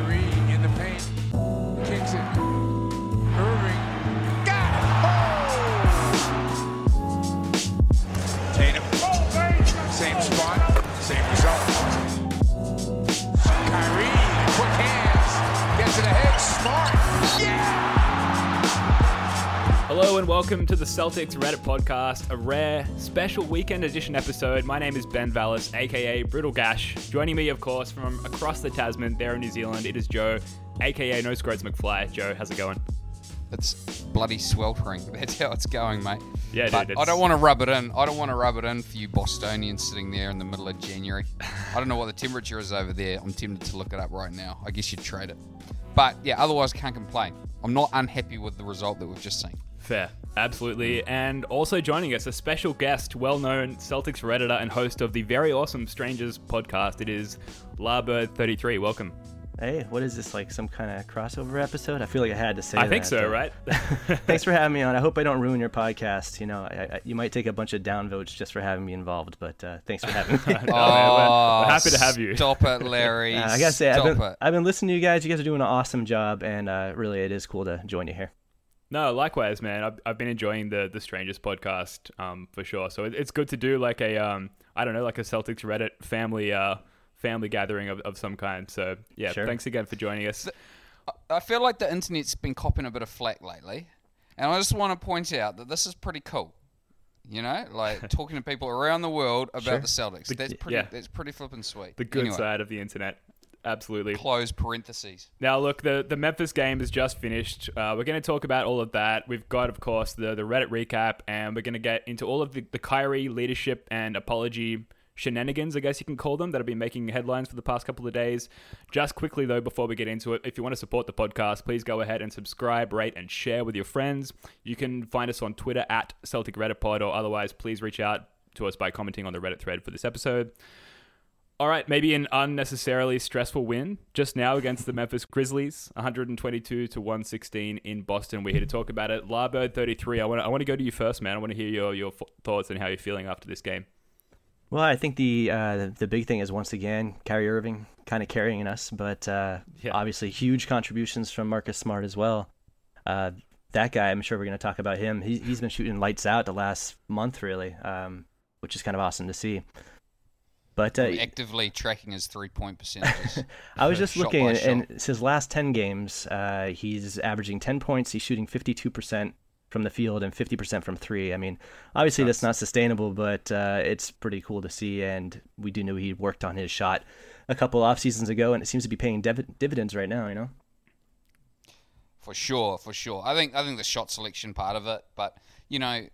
Kyrie welcome to the Celtics Reddit podcast, a rare special weekend edition episode. My name is Ben Vallis, aka Brittle Gash. Joining me, of course, from across the Tasman, there in New Zealand, it is Joe, aka No Scroats McFly. Joe, how's it going? It's bloody sweltering. That's how it's going, mate. Yeah, dude, but it's- I don't want to rub it in. I don't want to rub it in for you Bostonians sitting there in the middle of January. I don't know what the temperature is over there. I'm tempted to look it up right now. I guess you'd trade it. But yeah, otherwise can't complain. I'm not unhappy with the result that we've just seen. Fair, absolutely. And also joining us, a special guest, well known Celtics Redditor and host of the very awesome Strangers podcast. It is LarBrd33. Welcome. Hey, what is this like? Some kind of crossover episode? I feel like I had to say. I think so, right? Thanks for having me on. I hope I don't ruin your podcast. You know, I, I, you might take a bunch of downvotes just for having me involved, but uh, thanks for having me. No, man, we're- we're happy to have you. Oh, Stop it, Larry. Uh, I gotta say, I've been. I've been listening to you guys. You guys are doing an awesome job, and uh, really, it is cool to join you here. No, likewise, man. I've, I've been enjoying the the Strangers podcast um, for sure. So it, it's good to do like a um, I don't know, like a Celtics Reddit family uh, family gathering of, of some kind. So yeah, Sure. thanks again for joining us. I feel like the internet's been copping a bit of flack lately, and I just want to point out that this is pretty cool. You know, like talking to people around the world about Sure. the Celtics. The- that's pretty. yeah. That's pretty flippin' sweet. The good Anyway, side of the internet, absolutely. Close parentheses. Now, look, the, the Memphis game is just finished. Uh, we're going to talk about all of that. We've got, of course, the, the Reddit recap, and we're going to get into all of the, the Kyrie leadership and apology shenanigans, I guess you can call them, that have been making headlines for the past couple of days. Just quickly, though, before we get into it, if you want to support the podcast, please go ahead and subscribe, rate, and share with your friends. You can find us on Twitter at Celtic Reddit Pod, or otherwise, please reach out to us by commenting on the Reddit thread for this episode. All right, maybe an unnecessarily stressful win just now against the Memphis Grizzlies, 122 to 116 in Boston. We're here to talk about it. LarBrd 33. I want to, I want to go to you first, man. I want to hear your your thoughts and how you're feeling after this game. Well, I think the uh, the big thing is once again Kyrie Irving kind of carrying us, but uh, Yeah. obviously huge contributions from Marcus Smart as well. Uh, that guy, I'm sure we're going to talk about him. He, he's been shooting lights out the last month, really, um, which is kind of awesome to see. But uh, actively tracking his three point percentages. I was just looking, and, and it's his last 10 games, uh, he's averaging 10 points. He's shooting 52% from the field and 50% from three. I mean, obviously that's not sustainable, but uh, it's pretty cool to see. And we do know he worked on his shot a couple off seasons ago, and it seems to be paying div- dividends right now. You know, for sure, for sure. I think I think the shot selection part of it, but you know,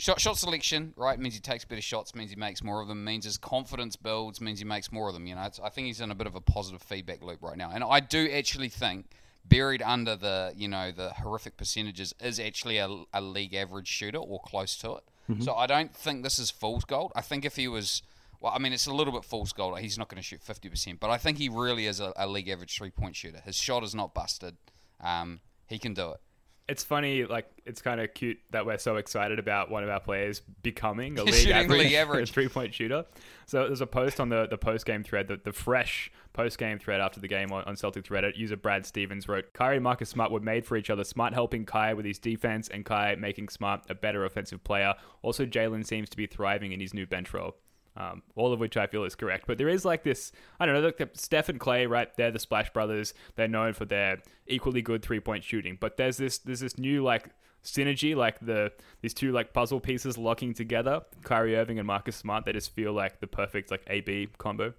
shot shot selection right means he takes better shots, means he makes more of them, means his confidence builds, means he makes more of them. You know, it's, I think he's in a bit of a positive feedback loop right now, and I do actually think buried under the you know the horrific percentages is actually a, a league average shooter or close to it. So I don't think this is fool's gold. I think if he was well, I mean, it's a little bit fool's gold. He's not going to shoot 50%, but I think he really is a, a league average three point shooter. His shot is not busted. Um, he can do it. It's funny, like it's kind of cute that we're so excited about one of our players becoming a league average, league average. three point shooter. So there's a post on the, the post game thread, the, the fresh post game thread after the game on, on Celtics Reddit. User Brad Stevens wrote, Kyrie and Marcus Smart were made for each other. Smart helping Kai with his defense, and Kai making Smart a better offensive player. Also, Jaylen seems to be thriving in his new bench role. Um, all of which I feel is correct. But there is like this, I don't know, look, Steph and Clay, right? They're the Splash Brothers. They're known for their equally good three point shooting. But there's this, there's this new like synergy, like the these two like puzzle pieces locking together. Kyrie Irving and Marcus Smart. They just feel like the perfect like AB combo.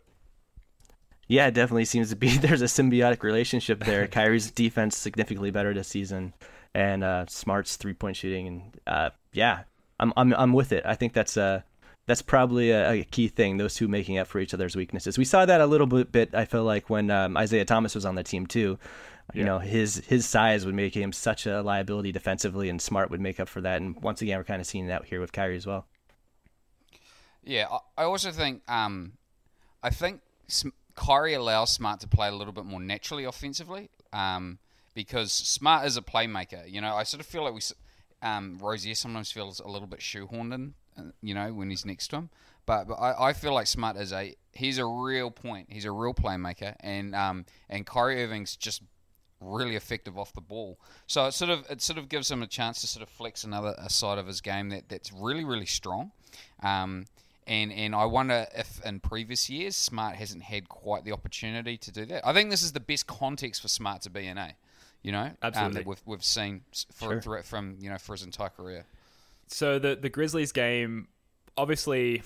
yeah, it definitely seems to be there's a symbiotic relationship there. Kyrie's defense significantly better this season, and uh, Smart's three point shooting, and uh, yeah, I'm I'm I'm with it. I think that's uh that's probably a, a key thing. Those two making up for each other's weaknesses. We saw that a little bit. I feel like when um, Isaiah Thomas was on the team too. You Yeah. know, his his size would make him such a liability defensively, and Smart would make up for that. And once again, we're kind of seeing that here with Kyrie as well. Yeah, I, also think um, I think Kyrie allows Smart to play a little bit more naturally offensively um, because Smart is a playmaker. You know, I sort of feel like we, um, Rozier sometimes feels a little bit shoehorned in you know, when he's next to him. But, but I, I feel like Smart is a he's a real point. He's a real playmaker, and um and Kyrie Irving's just really effective off the ball. So it sort of it sort of gives him a chance to sort of flex another a side of his game that, that's really really strong. Um, and and I wonder if in previous years Smart hasn't had quite the opportunity to do that. I think this is the best context for Smart to be in a, you know, Absolutely. um, that we've we've seen for Sure. from you know for his entire career. So the the Grizzlies game, obviously,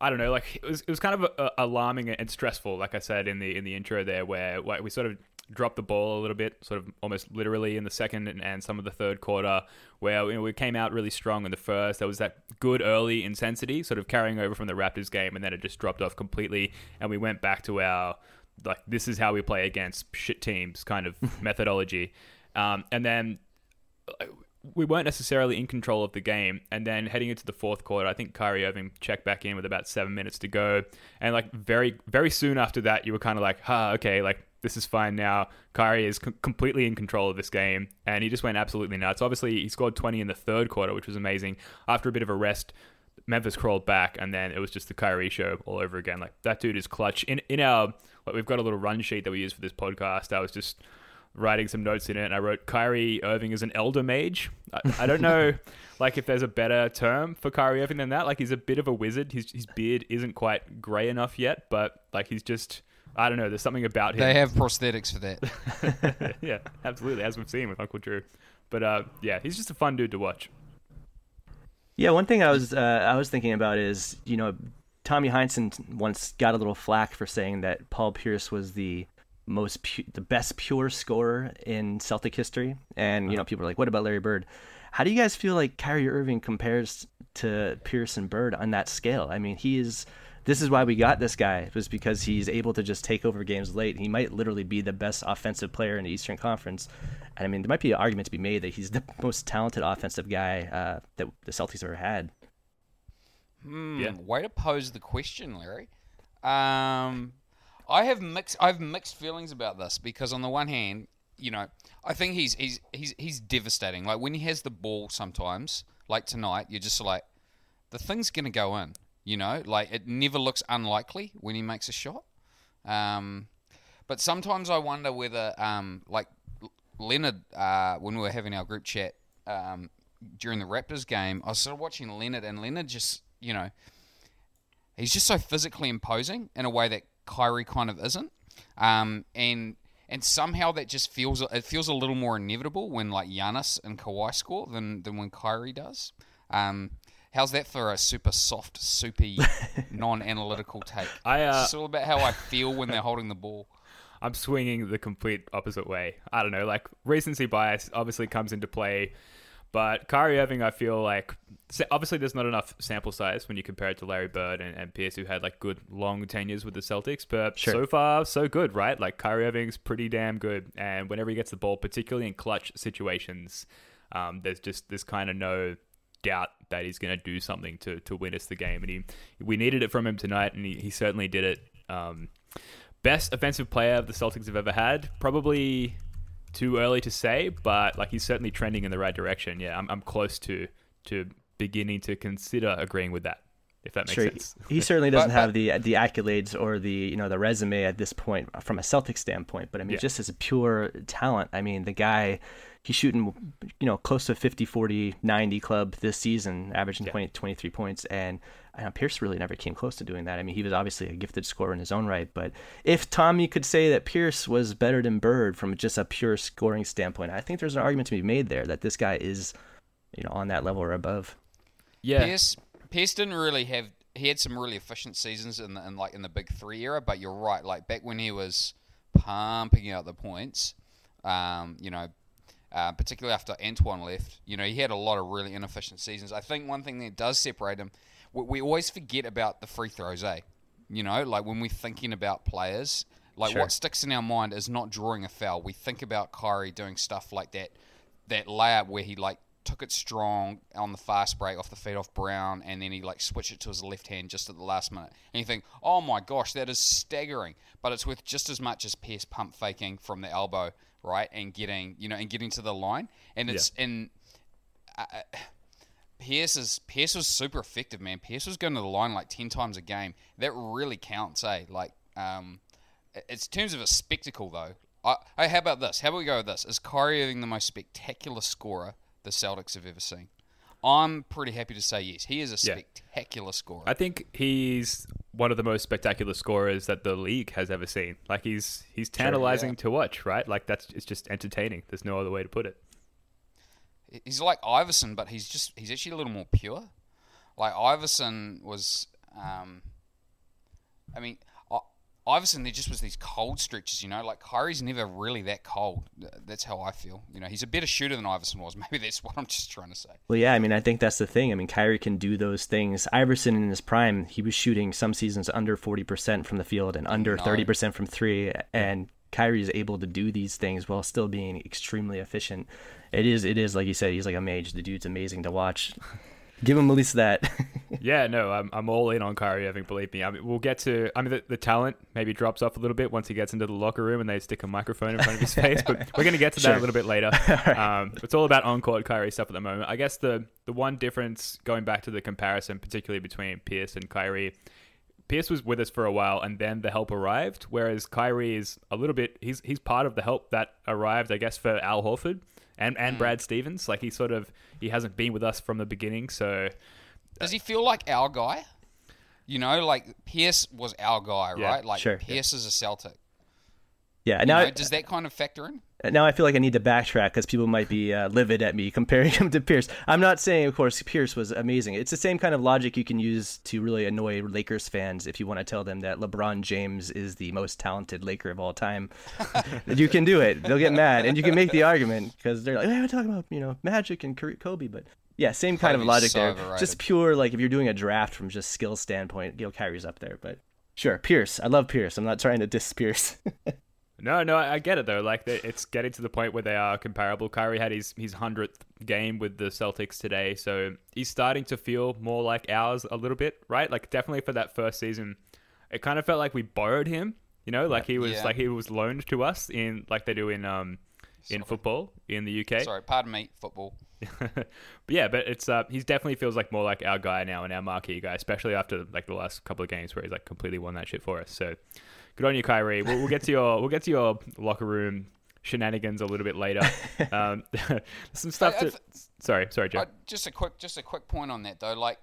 I don't know, like it was it was kind of uh, alarming and stressful, like I said in the in the intro there, where like, we sort of dropped the ball a little bit, sort of almost literally in the second and, and some of the third quarter, where you know, we came out really strong in the first. There was that good early intensity, sort of carrying over from the Raptors game, and then it just dropped off completely, and we went back to our like this is how we play against shit teams kind of methodology, um, and then we weren't necessarily in control of the game. And then heading into the fourth quarter, I think Kyrie Irving checked back in with about seven minutes to go. And like very, very soon after that, you were kind of like, ah, okay, like this is fine now. Kyrie is com- completely in control of this game. And he just went absolutely nuts. Obviously, he scored 20 in the third quarter, which was amazing. After a bit of a rest, Memphis crawled back, and then it was just the Kyrie show all over again. Like that dude is clutch. In in our like we've got a little run sheet that we use for this podcast. I was just writing some notes in it, and I wrote Kyrie Irving is an elder mage. I, I don't know, like if there's a better term for Kyrie Irving than that. Like he's a bit of a wizard. His his beard isn't quite grey enough yet, but like he's just. I don't know. There's something about him. They have prosthetics for that. yeah, absolutely, as we've seen with Uncle Drew. But uh, yeah, he's just a fun dude to watch. Yeah, one thing I was uh, I was thinking about is you know Tommy Heinsohn once got a little flack for saying that Paul Pierce was the most pu- the best pure scorer in Celtic history, and you know people are like, what about Larry Bird? How do you guys feel like Kyrie Irving compares to Pierce and Bird on that scale? I mean, he is. This is why we got this guy was because he's able to just take over games late. He might literally be the best offensive player in the Eastern Conference. And I mean, there might be an argument to be made that he's the most talented offensive guy uh, that the Celtics ever had. Hmm, Yeah. Way to pose the question, Larry. Um, I have mixed. I have mixed feelings about this because on the one hand, you know, I think he's he's he's he's devastating. Like when he has the ball, sometimes, like tonight, you're just like, the thing's gonna go in. You know, like it never looks unlikely when he makes a shot. Um, but sometimes I wonder whether, um, like Leonard, uh, when we were having our group chat um, during the Raptors game, I was sort of watching Leonard, and Leonard just, you know, he's just so physically imposing in a way that Kyrie kind of isn't, um, and and somehow that just feels it feels a little more inevitable when like Giannis and Kawhi score than than when Kyrie does. Um, how's that for a super soft, soupy, non-analytical take? I, uh, it's all about how I feel when they're holding the ball. I'm swinging the complete opposite way. I don't know, like recency bias obviously comes into play, but Kyrie Irving, I feel like obviously there's not enough sample size when you compare it to Larry Bird and, and Pierce, who had like good long tenures with the Celtics. But Sure. so far, so good, right? Like Kyrie Irving's pretty damn good, and whenever he gets the ball, particularly in clutch situations, um, there's just this kind of no doubt that he's going to do something to to win us the game, and he we needed it from him tonight, and he, he certainly did it. Um, best offensive player the Celtics have ever had. Probably too early to say, but like he's certainly trending in the right direction. Yeah, I'm, I'm close to to beginning to consider agreeing with that. If that makes Sure, sense. he, he certainly doesn't But- have the the accolades or the you know the resume at this point from a Celtic standpoint. But I mean, Yeah. just as a pure talent, I mean, the guy he's shooting you know close to 50 40 90 club this season averaging Yeah. 20 23 points and uh, Pierce really never came close to doing that. I mean, he was obviously a gifted scorer in his own right, but if Tommy could say that Pierce was better than Bird from just a pure scoring standpoint, I think there's an argument to be made there that this guy is, you know, on that level or above. Yeah, Pierce, Pierce didn't really have. He had some really efficient seasons in, the, in like in the big three era, but you're right. Like back when he was pumping out the points, um, you know, uh, particularly after Antoine left, you know, he had a lot of really inefficient seasons. I think one thing that does separate him, we, we always forget about the free throws, eh? You know, like when we're thinking about players, like Sure. what sticks in our mind is not drawing a foul. We think about Kyrie doing stuff like that, that layup where he like took it strong on the fast break off the feet off Brown, and then he like switched it to his left hand just at the last minute. And you think, oh my gosh, that is staggering. But it's worth just as much as Pierce pump faking from the elbow, right, and getting you know and getting to the line. And it's in. Uh, Pierce is Pierce was super effective, man. Pierce was going to the line like ten times a game. That really counts, eh? Like, um, it's in terms of a spectacle though. I, hey, how about this? How about we go with this? Is Kyrie Irving the most spectacular scorer the Celtics have ever seen? I'm pretty happy to say yes. He is a Yeah. spectacular scorer. I think he's one of the most spectacular scorers that the league has ever seen. Like he's he's tantalizing yeah. to watch, right? Like that's it's just entertaining. There's no other way to put it. He's like Iverson, but he's just he's actually a little more pure. Like Iverson was, um, I mean, I, Iverson there just was these cold stretches, you know. Like Kyrie's never really that cold. That's how I feel. You know, he's a better shooter than Iverson was. Maybe that's what I'm just trying to say. Well, yeah, I mean, I think that's the thing. I mean, Kyrie can do those things. Iverson in his prime, he was shooting some seasons under 40% from the field and under No. 30% from three. And Kyrie is able to do these things while still being extremely efficient. It is, it is like you said, he's like a mage. The dude's amazing to watch. Give him at least that. Yeah, no, I'm, I'm all in on Kyrie Irving. Believe me. I mean, we'll get to. I mean, the, the talent maybe drops off a little bit once he gets into the locker room and they stick a microphone in front of his face. But we're going to get to that Sure. a little bit later. Um, it's all about on-court Kyrie stuff at the moment. I guess the the one difference going back to the comparison, particularly between Pierce and Kyrie. Pierce was with us for a while, and then the help arrived. Whereas Kyrie is a little bit. He's he's part of the help that arrived, I guess, for Al Horford and and mm. Brad Stevens. Like he sort of he hasn't been with us from the beginning, so Does he feel like our guy? You know, like Pierce was our guy, Yeah, right? Like sure. Pierce is a Celtic. Yeah. You Now, know, does that kind of factor in? now I feel like I need to backtrack because people might be uh, livid at me comparing him to Pierce. I'm not saying, of course, Pierce was amazing. It's the same kind of logic you can use to really annoy Lakers fans if you want to tell them that LeBron James is the most talented Laker of all time. you can do it. They'll get mad, and you can make the argument because they're like, hey, "We're talking about you know Magic and Kobe," but yeah, same kind of logic so there. overrated. Just pure like if you're doing a draft from just skill standpoint, you know, Kyrie's up there, but. Sure, Pierce. I love Pierce. I'm not trying to diss Pierce. No, no, I get it though. Like it's getting to the point where they are comparable. Kyrie had his his hundredth game with the Celtics today, so he's starting to feel more like ours a little bit, right? Like definitely for that first season, it kind of felt like we borrowed him. You know, like he was Yeah. like he was loaned to us in like they do in um in football in the UK. Sorry, pardon me, football. but yeah, but it's uh he's definitely feels like more like our guy now and our marquee guy, especially after like the last couple of games where he's like completely won that shit for us. So good on you, Kyrie. We'll, we'll get to your we'll get to your locker room shenanigans a little bit later. Um, some stuff I- I to. th- Sorry, sorry, Joe. Uh, just a quick, just a quick point on that though. Like,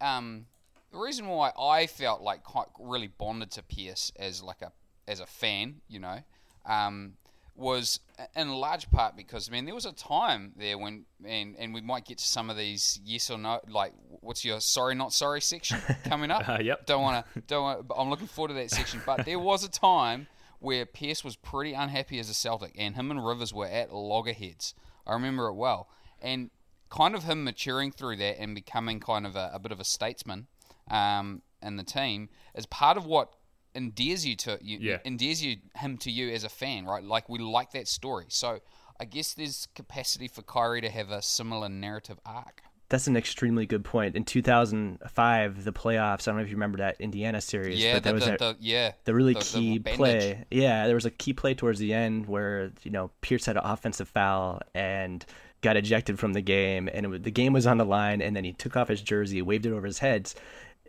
um, the reason why I felt like quite really bonded to Pierce as like a as a fan, you know, um, was in large part because I mean there was a time there when and and we might get to some of these yes or no like what's your sorry not sorry section coming up. Uh, yep. Don't want to don't. Wanna, I'm looking forward to that section. But there was a time where Pierce was pretty unhappy as a Celtic, and him and Rivers were at loggerheads. I remember it well, and kind of him maturing through that and becoming kind of a, a bit of a statesman um, in the team is part of what endears you to you, Yeah. endears you him to you as a fan, right? Like we like that story. So I guess there's capacity for Kyrie to have a similar narrative arc. That's an extremely good point. In 2005, the playoffs, I don't know if you remember that Indiana series, Yeah, but there the, was the, a, the, yeah, the really the- the key bandage. play. Yeah, there was a key play towards the end where, you know, Pierce had an offensive foul and got ejected from the game, and it the game was on the line, and then he took off his jersey, waved it over his head.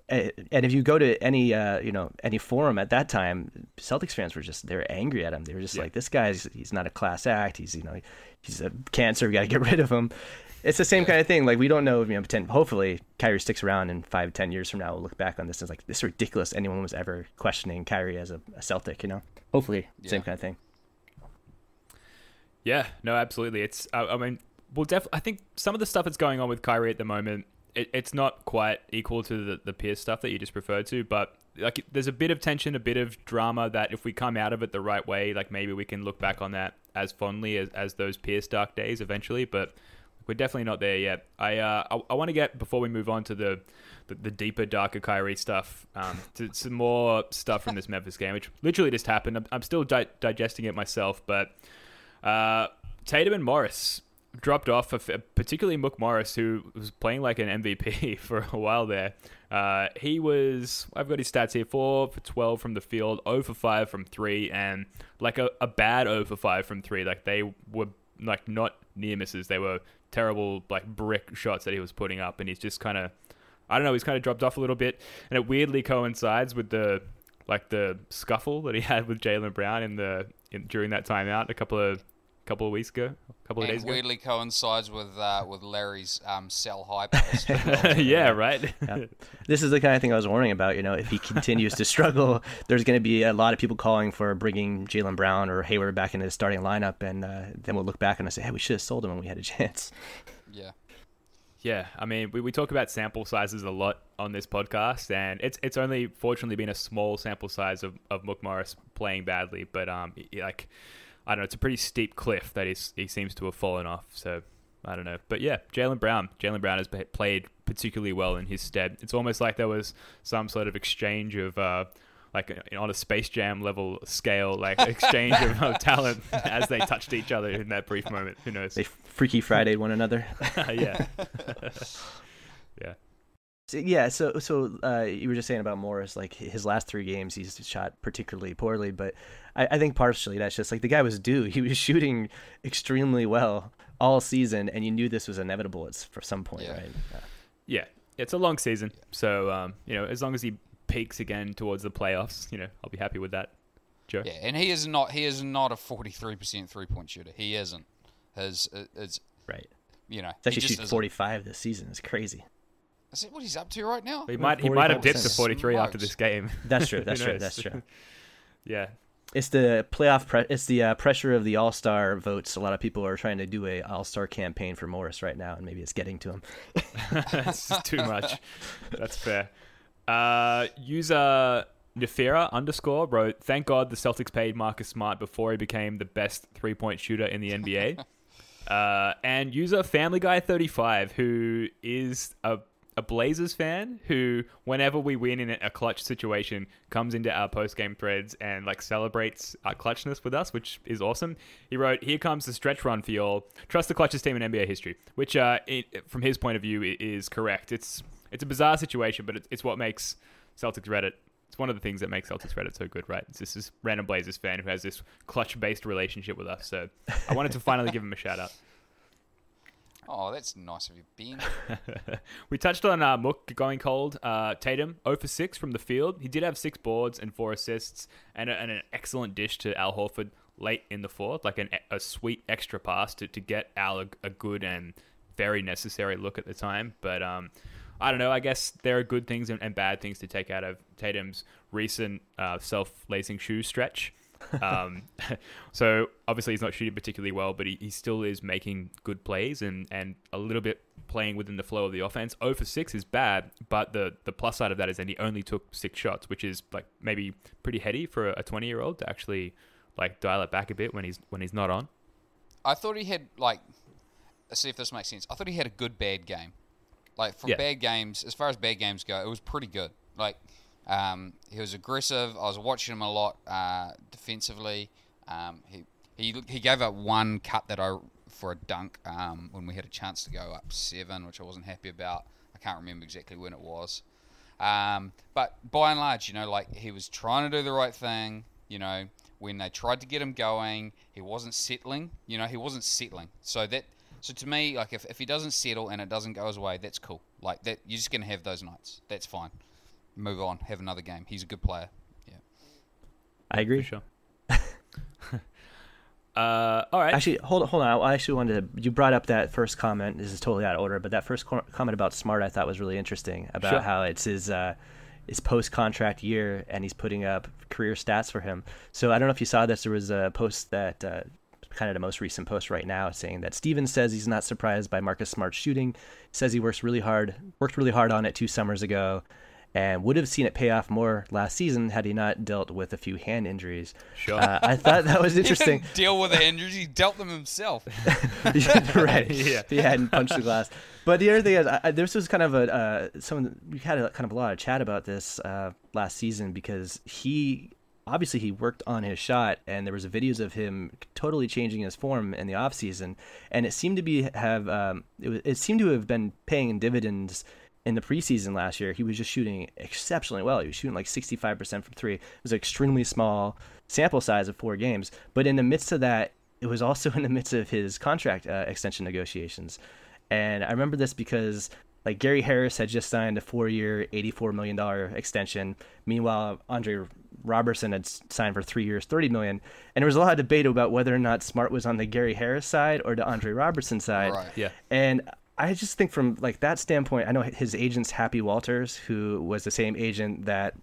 And if you go to any, uh, you know, any forum at that time, Celtics fans were just they were angry at him. They were just like, "This guy's he's not a class act. He's you know, he's a cancer. We got to get rid of him." It's the same kind of thing. Like we don't know, you know, pretend, hopefully Kyrie sticks around in five, ten years from now. We'll look back on this as like this is ridiculous. Anyone was ever questioning Kyrie as a, a Celtic, you know? Hopefully, same kind of thing. Yeah, no, absolutely. It's I, I mean, well, def- I think some of the stuff that's going on with Kyrie at the moment, it, it's not quite equal to the the Pierce stuff that you just referred to, but like there's a bit of tension, a bit of drama that if we come out of it the right way, like maybe we can look back on that as fondly as, as those Pierce dark days eventually, but we're definitely not there yet. I uh, I, I want to get before we move on to the the, the deeper, darker Kyrie stuff, um, to some more stuff from this Memphis game, which literally just happened. I'm, I'm still di- digesting it myself, but uh, Tatum and Morris dropped off, of, particularly Mook Morris, who was playing like an MVP for a while there. Uh, he was, I've got his stats here 4 for 12 from the field, 0 for 5 from 3, and like a, a bad 0 for 5 from 3. Like they were like not near misses, they were terrible like brick shots that he was putting up, and he's just kind of, I don't know, he's kind of dropped off a little bit, and it weirdly coincides with the like the scuffle that he had with Jaylen Brown in the in, during that timeout a couple of couple of weeks ago, a couple of and days ago. weirdly coincides with uh, with Larry's um, sell high post. yeah, right. Yeah. This is the kind of thing I was warning about. You know, if he continues to struggle, there's going to be a lot of people calling for bringing Jaylen Brown or Hayward back into the starting lineup, and uh, then we'll look back and say, "Hey, we should have sold him when we had a chance." yeah. Yeah, I mean, we, we talk about sample sizes a lot on this podcast, and it's it's only fortunately been a small sample size of, of Mook Morris playing badly, but um, like I don't know, it's a pretty steep cliff that he's, he seems to have fallen off. So I don't know, but yeah, Jaylen Brown, Jaylen Brown has played particularly well in his stead. It's almost like there was some sort of exchange of. Uh, like uh, on a Space Jam level scale, like exchange of, of talent as they touched each other in that brief moment. Who knows? They Freaky Friday one another. yeah, yeah. So, yeah, so so uh, you were just saying about Morris, like his last three games, he's shot particularly poorly. But I, I think partially that's just like the guy was due. He was shooting extremely well all season, and you knew this was inevitable. It's for some point, Yeah. right? Uh, Yeah, it's a long season, so um, you know, as long as he peaks again towards the playoffs, you know, I'll be happy with that. Joe. Yeah, and he is not he is not a forty three percent three point shooter. He isn't. His it's right. you know actually he just shooting 45 this season. It's crazy. Is that what he's up to right now? He might he might have dipped to 45%. 43 after this game. That's true. That's true. That's true. yeah, It's the playoff. Pre- it's the uh, pressure of the All Star votes. A lot of people are trying to do a All Star campaign for Morris right now, and maybe it's getting to him. it's just too much. That's fair. Uh, user Nefera underscore wrote, "Thank God the Celtics paid Marcus Smart before he became the best three point shooter in the NBA." uh, and user Family Guy thirty five, who is a a Blazers fan who, whenever we win in a clutch situation, comes into our post game threads and like celebrates our clutchness with us, which is awesome. He wrote, "Here comes the stretch run for y'all. Trust the clutchest team in NBA history," which, uh, it, from his point of view, is correct. It's it's a bizarre situation, but it's, it's what makes Celtics Reddit. It's one of the things that makes Celtics Reddit so good, right? It's just this random Blazers fan who has this clutch based relationship with us. So I wanted to finally give him a shout out. Oh, that's nice of you, Ben. we touched on uh, Mook going cold. Uh, Tatum 0 for 6 from the field. He did have six boards and four assists and, a, and an excellent dish to Al Horford late in the fourth, like an, a sweet extra pass to, to get Al a, a good and very necessary look at the time. But um, I don't know. I guess there are good things and, and bad things to take out of Tatum's recent uh, self lacing shoe stretch. Um, so obviously he's not shooting particularly well, but he, he still is making good plays and, and a little bit playing within the flow of the offense. 0 for 6 is bad, but the, the plus side of that is that he only took six shots, which is like maybe pretty heady for a 20 year old to actually like dial it back a bit when he's when he's not on. I thought he had like. Let's see if this makes sense. I thought he had a good bad game. Like for Yeah. bad games, as far as bad games go, it was pretty good. Like um, he was aggressive. I was watching him a lot uh, defensively. Um, he he he gave up one cut that I for a dunk um, when we had a chance to go up seven, which I wasn't happy about. I can't remember exactly when it was. Um, but by and large, you know, like he was trying to do the right thing. You know, when they tried to get him going, he wasn't settling. You know, he wasn't settling. So that, so to me, like if, if he doesn't settle and it doesn't go his way, that's cool. Like that, you're just gonna have those nights. That's fine. Move on, have another game. He's a good player. Yeah. I agree. For sure. uh, all right. Actually, hold hold on. I actually wanted to. You brought up that first comment. This is totally out of order, but that first co- comment about Smart I thought was really interesting about Sure. how it's his uh, his post contract year and he's putting up career stats for him. So I don't know if you saw this. There was a post that. Uh, Kind of the most recent post right now, saying that Stevens says he's not surprised by Marcus Smart's shooting. Says he works really hard, worked really hard on it two summers ago, and would have seen it pay off more last season had he not dealt with a few hand injuries. Sure. Uh, I thought that was He interesting. didn't deal with the injuries. He dealt them himself. right. Yeah. He hadn't punched the glass. But the other thing is, I, I- this was kind of a uh, some we had a, kind of a lot of chat about this uh, last season because he obviously he worked on his shot and there was videos of him totally changing his form in the off season and it seemed to be have um, it, was- it seemed to have been paying dividends in the preseason last year he was just shooting exceptionally well he was shooting like 65% from three it was an extremely small sample size of four games but in the midst of that it was also in the midst of his contract uh, extension negotiations. And I remember this because like Gary Harris had just signed a four-year, eighty-four million dollar extension. Meanwhile, Andre Roberson had signed for three years, thirty million. And there was a lot of debate about whether or not Smart was on the Gary Harris side or the Andre Roberson side. Right. Yeah. And I just think from like that standpoint, I know his agent's Happy Walters, who was the same agent that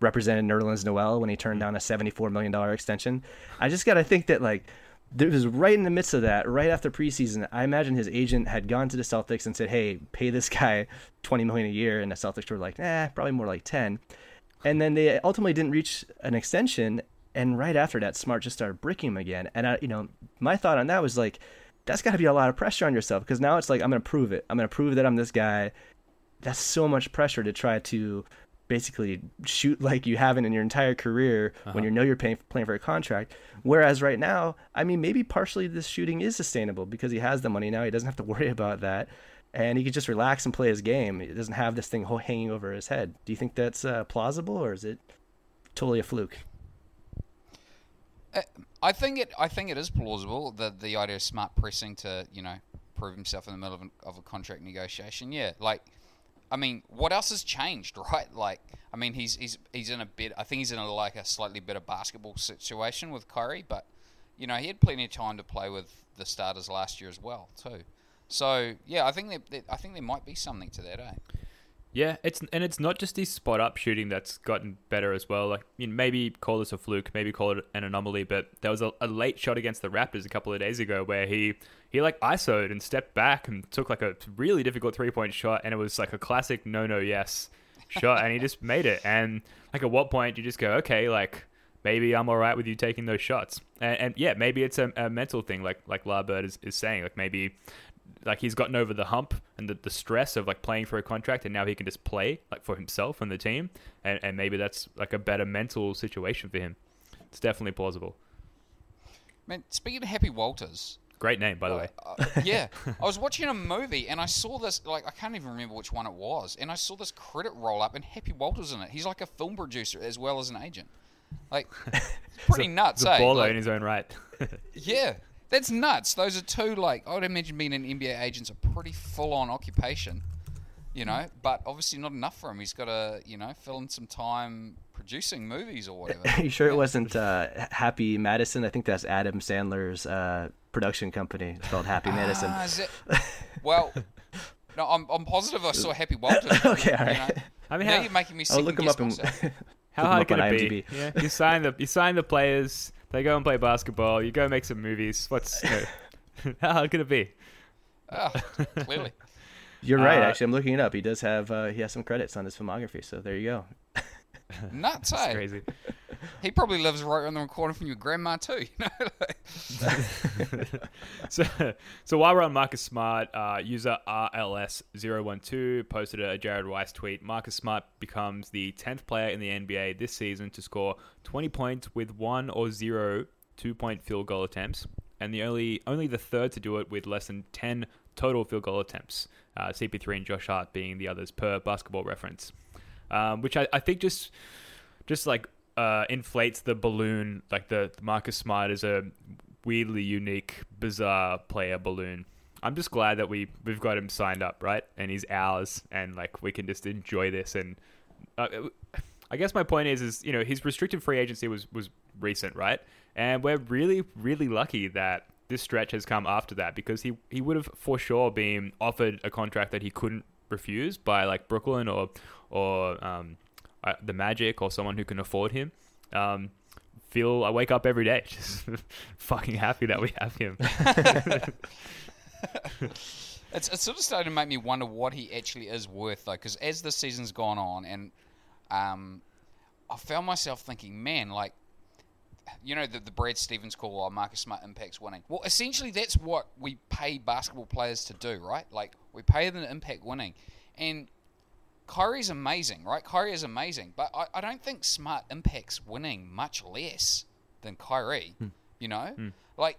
represented Nerlens Noel when he turned down a $74 million extension. I just got to think that like there was right in the midst of that, right after preseason. I imagine his agent had gone to the Celtics and said, "Hey, pay this guy 20 million a year," and the Celtics were like, "Eh, probably more like 10." And then they ultimately didn't reach an extension, and right after that, Smart just started bricking him again. And I, you know, my thought on that was like, that's got to be a lot of pressure on yourself because now it's like I'm going to prove it. I'm going to prove that I'm this guy. That's so much pressure to try to basically shoot like you haven't in your entire career when you know you're paying, playing for a contract. Whereas right now, I mean, maybe partially this shooting is sustainable because he has the money now. He doesn't have to worry about that. And he could just relax and play his game. He doesn't have this thing hanging over his head. Do you think that's uh, plausible or is it totally a fluke? Uh, I think it. I think it is plausible that the idea of smart pressing to you know prove himself in the middle of, an, of a contract negotiation. Yeah, like I mean, what else has changed, right? Like, I mean, he's he's he's in a bit. I think he's in a like a slightly better basketball situation with Kyrie, but you know he had plenty of time to play with the starters last year as well too. So yeah, I think that, that I think there might be something to that, eh? Yeah, it's and it's not just his spot up shooting that's gotten better as well. Like you know, maybe call this a fluke, maybe call it an anomaly, but there was a, a late shot against the Raptors a couple of days ago where he he like isoed and stepped back and took like a really difficult three point shot, and it was like a classic no no yes shot, and he just made it. And like at what point do you just go, okay, like maybe I'm all right with you taking those shots, and, and yeah, maybe it's a, a mental thing, like like LarBrd is, is saying, like maybe like he's gotten over the hump and the, the stress of like playing for a contract and now he can just play like for himself and the team and, and maybe that's like a better mental situation for him it's definitely plausible Man, speaking of Happy Walters, great name by the way uh, yeah, I was watching a movie and I saw this. Like, I can't even remember which one it was, and I saw this credit roll up and Happy Walters in it. He's like a film producer as well as an agent. Like, pretty nuts, it's a eh? baller Like, in his own right yeah, that's nuts. Those are two like I would imagine being an NBA agent's a pretty full-on occupation, you know. But obviously not enough for him. He's got to you know fill in some time producing movies or whatever. Are you sure it wasn't uh, Happy Madison? I think that's Adam Sandler's uh, production company. It's called Happy Madison. Ah, is it? Well, no, I'm, I'm positive I saw Happy Walters. Okay, all you know? i mean now how, you're making me I'll second look him up and how look him hard up can on it be yeah you sign the you sign the players they go and play basketball you go make some movies what's you know, how hard could it be Oh, clearly. You're right. Uh, Actually, I'm looking it up. He does have uh, he has some credits on his filmography. So there you go. Nuts, eh? crazy He probably lives right around the corner from your grandma too. You know, so, so while we're on Marcus Smart, uh, user RLS012 posted a Jared Weiss tweet. Marcus Smart becomes the 10th player in the NBA this season to score 20 points with one or zero two point field goal attempts, and the only only the third to do it with less than 10 total field goal attempts. Uh, CP3 and Josh Hart being the others per basketball reference, um, which I, I think just just like uh, inflates the balloon. Like the, the Marcus Smart is a weirdly unique, bizarre player balloon. I'm just glad that we we've got him signed up, right? And he's ours, and like we can just enjoy this. And uh, I guess my point is, is you know, his restricted free agency was was recent, right? And we're really, really lucky that this stretch has come after that because he he would have for sure been offered a contract that he couldn't refuse by like Brooklyn or or um, uh, the Magic or someone who can afford him. Um, feel I wake up every day just fucking happy that we have him. it's, it's sort of starting to make me wonder what he actually is worth, though, because as the season's gone on, and um, I found myself thinking, man, like, you know, the, the Brad Stevens call, oh, Marcus Smart impacts winning. Well, essentially, that's what we pay basketball players to do, right? Like, we pay them to impact winning. And Kyrie's amazing, right? Kyrie is amazing, but I, I don't think Smart impacts winning much less than Kyrie. You know, like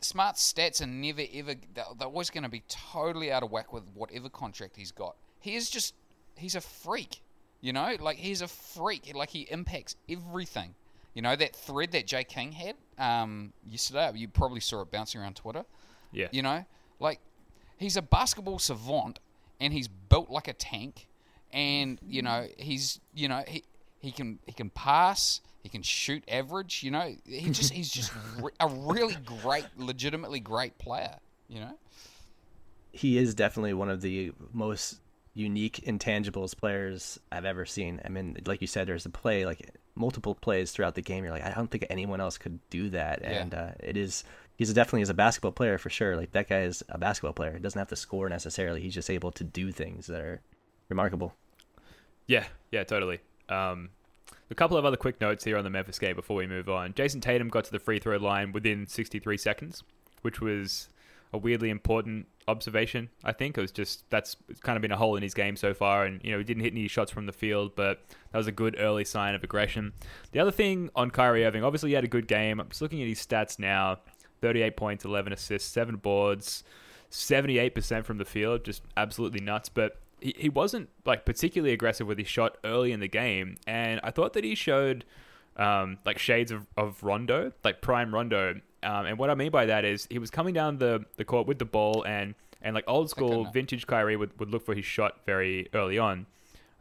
smart stats are never ever they're, they're always going to be totally out of whack with whatever contract he's got. He is just he's a freak. You know, like he's a freak. Like he impacts everything. You know that thread that Jay King had um, yesterday. You probably saw it bouncing around Twitter. Yeah. You know, like he's a basketball savant, and he's built like a tank, and you know he's you know he he can he can pass, he can shoot average. You know, he just he's just re- a really great, legitimately great player. You know. he is definitely one of the most unique intangibles players I've ever seen. I mean, like you said, there's a play like multiple plays throughout the game. You're like, I don't think anyone else could do that, Yeah. and uh, it is. He's definitely is a basketball player for sure. Like that guy is a basketball player. He doesn't have to score necessarily. He's just able to do things that are remarkable. Yeah, yeah, totally. Um, a couple of other quick notes here on the Memphis game before we move on. Jayson Tatum got to the free throw line within 63 seconds, which was a weirdly important observation. I think it was just that's kind of been a hole in his game so far, and you know he didn't hit any shots from the field, but that was a good early sign of aggression. The other thing on Kyrie Irving, obviously he had a good game. I'm just looking at his stats now: 38 points, 11 assists, seven boards, 78% from the field, just absolutely nuts. But he, he wasn't like particularly aggressive with his shot early in the game, and I thought that he showed um, like shades of, of Rondo, like prime Rondo. Um, and what I mean by that is he was coming down the, the court with the ball and and like old school vintage Kyrie would, would look for his shot very early on.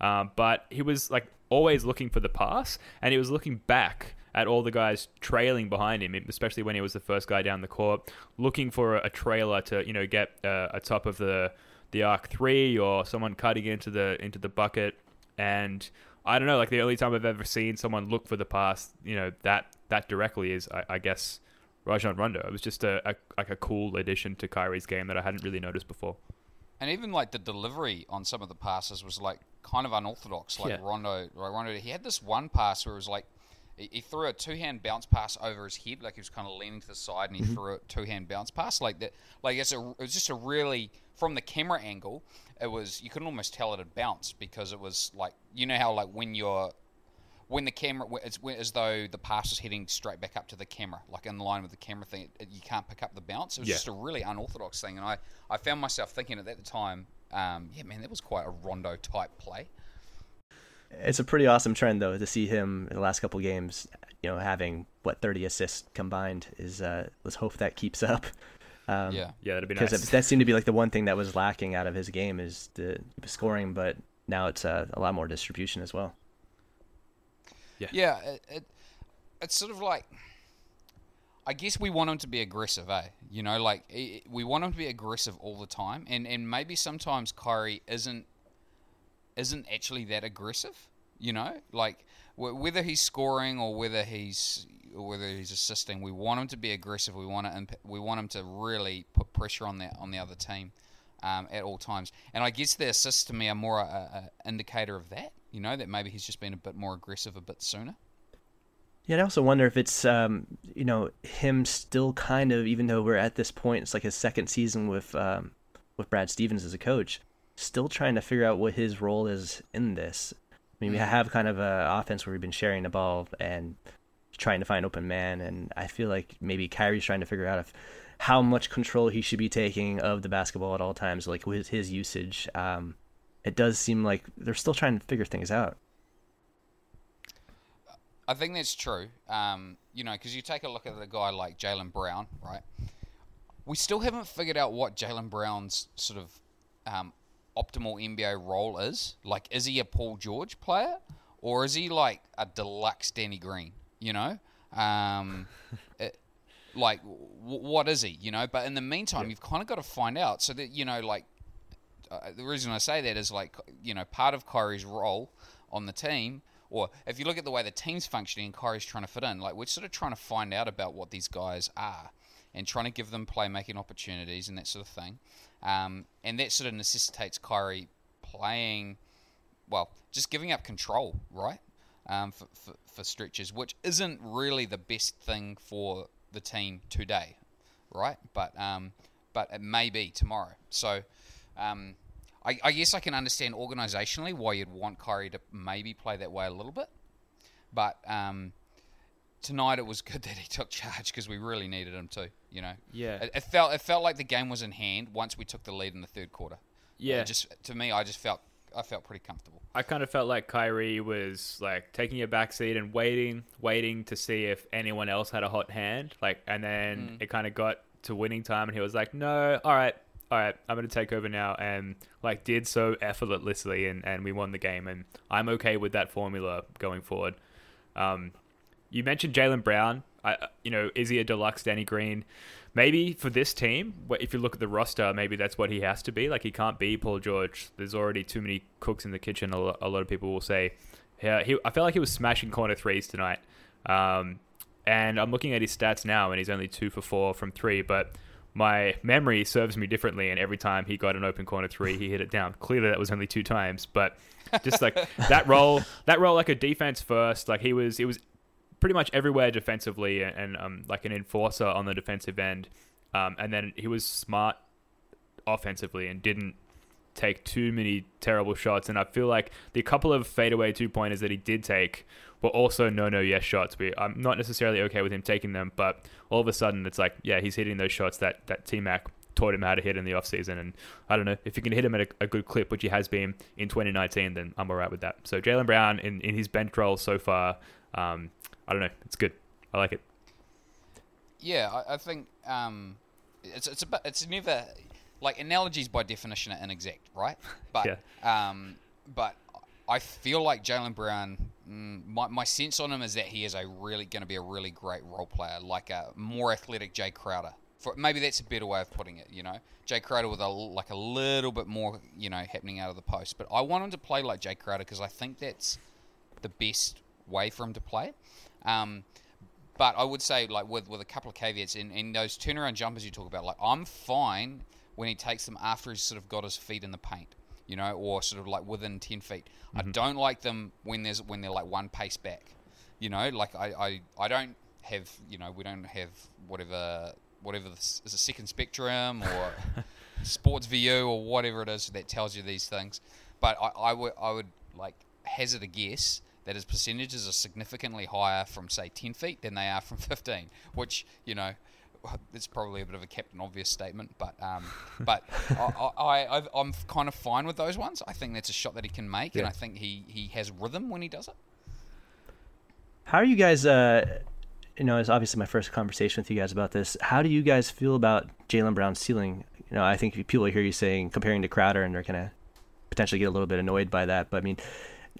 Um, but he was like always looking for the pass and he was looking back at all the guys trailing behind him, especially when he was the first guy down the court, looking for a, a trailer to you know get uh, a top of the the arc three or someone cutting into the into the bucket. And I don't know, like the only time I've ever seen someone look for the pass, you know, that that directly is, I, I guess, Rajon Rondo. It was just a, a like a cool addition to Kyrie's game that I hadn't really noticed before. And even like the delivery on some of the passes was like kind of unorthodox. Like Yeah. Rondo, Rondo, he had this one pass where it was like he, he threw a two-hand bounce pass over his head, like he was kind of leaning to the side, and he threw a two-hand bounce pass like that. Like it's a, it was just a really from the camera angle, it was you couldn't almost tell it had bounced because it was like you know how like when you're when the camera it's as though the pass is heading straight back up to the camera like in line with the camera thing it, you can't pick up the bounce it was Yeah. just a really unorthodox thing and i i found myself thinking at that time um, yeah man that was quite a rondo type play It's a pretty awesome trend though to see him in the last couple games, you know, having what 30 assists combined is uh let's hope that keeps up. Um, yeah Yeah, that'd be nice. because that seemed to be like the one thing that was lacking out of his game is the scoring, but now it's uh, a lot more distribution as well. yeah it, it, it's sort of like I guess we want him to be aggressive, eh? You know, like we want him to be aggressive all the time, and and maybe sometimes Kyrie isn't isn't actually that aggressive. You know, like wh- whether he's scoring or whether he's or whether he's assisting, we want him to be aggressive. We want to imp- we want him to really put pressure on that on the other team um, at all times. And I guess the assists to me are more a, a indicator of that. You know, that maybe he's just been a bit more aggressive a bit sooner. Yeah, I also wonder if it's um, you know him still kind of even though we're at this point, it's like his second season with um, with Brad Stevens as a coach, still trying to figure out what his role is in this. I mean, we have kind of a offense where we've been sharing the ball and trying to find open man, and I feel like maybe Kyrie's trying to figure out if how much control he should be taking of the basketball at all times, like with his usage. Um, it does seem like they're still trying to figure things out. I think that's true. Um, you know, because you take a look at a guy like Jaylen Brown, right? We still haven't figured out what Jaylen Brown's sort of um, optimal NBA role is. Like, is he a Paul George player, or is he like a deluxe Danny Green? You know, um, it, like w- what is he? You know, but in the meantime, you've kind of got to find out so that you know, like uh, the reason I say that is like you know part of Kyrie's role on the team, or if you look at the way the team's functioning, Kyrie's trying to fit in. Like we're sort of trying to find out about what these guys are, and trying to give them playmaking opportunities and that sort of thing, um, and that sort of necessitates Kyrie playing, well, just giving up control, right, um, for, for for stretches, which isn't really the best thing for the team today, right? But um, but it may be tomorrow. So. Um, I, I guess I can understand organisationally why you'd want Kyrie to maybe play that way a little bit, but um, tonight it was good that he took charge because we really needed him to. You know, Yeah. it, it felt it felt like the game was in hand once we took the lead in the third quarter. Yeah. It just to me, I just felt I felt pretty comfortable. I kind of felt like Kyrie was like taking a back seat and waiting, waiting to see if anyone else had a hot hand. Like, and then Mm. it kind of got to winning time, and he was like, "No, all right, all right, I'm going to take over now," and like did so effortlessly, and and we won the game, and I'm okay with that formula going forward. Um, you mentioned Jaylen Brown. I, you know, is he a deluxe Danny Green? Maybe for this team, if you look at the roster, maybe that's what he has to be. Like he can't be Paul George. There's already too many cooks in the kitchen. A a lot of people will say. Yeah, he, I felt like he was smashing corner threes tonight. Um, and I'm looking at his stats now, and he's only two for four from three. But my memory serves me differently, and every time he got an open corner three, he hit it down. Clearly, that was only two times, but just like that role, that role like a defense first. Like he was, it was pretty much everywhere defensively, and, and um, like an enforcer on the defensive end. Um, and then he was smart offensively and didn't take too many terrible shots. And I feel like the couple of fadeaway two pointers that he did take were also no no yes shots. We, I'm not necessarily okay with him taking them, but all of a sudden it's like, yeah, he's hitting those shots that, that T Mac taught him how to hit in the offseason. And I don't know, if you can hit him at a, a good clip, which he has been in 2019, then I'm all right with that. So Jaylen Brown in, in his bench role so far, um, I don't know, it's good. I like it. Yeah, I, I think um, it's it's about it's never like analogies by definition are inexact, right? But um, but I feel like Jaylen Brown. Mm, my, my sense on him is that he is a really going to be a really great role player, like a more athletic Jae Crowder. For maybe that's a better way of putting it. You know, Jae Crowder with a like a little bit more, you know, happening out of the post. But I want him to play like Jae Crowder because I think that's the best way for him to play. Um, but I would say, like, with, with a couple of caveats, in, in those turnaround jumpers you talk about, like, I'm fine when he takes them after he's sort of got his feet in the paint, you know, or sort of like within 10 feet. I don't like them when there's when they're like one pace back, you know, like, I, I, I don't have, you know, we don't have whatever, whatever this is a second spectrum or sports VU or whatever it is that tells you these things. But I, I would, I would like hazard a guess that his percentages are significantly higher from say 10 feet than they are from 15 which you know it's probably a bit of a captain obvious statement but um, but I, I, I, I'm kind of fine with those ones I think that's a shot that he can make and I think he, he has rhythm when he does it How are you guys? Uh, you know, it's obviously my first conversation with you guys about this. How do you guys feel about Jaylen Brown's ceiling? You know, I think people hear you saying comparing to Crowder, and they're gonna potentially get a little bit annoyed by that. But I mean,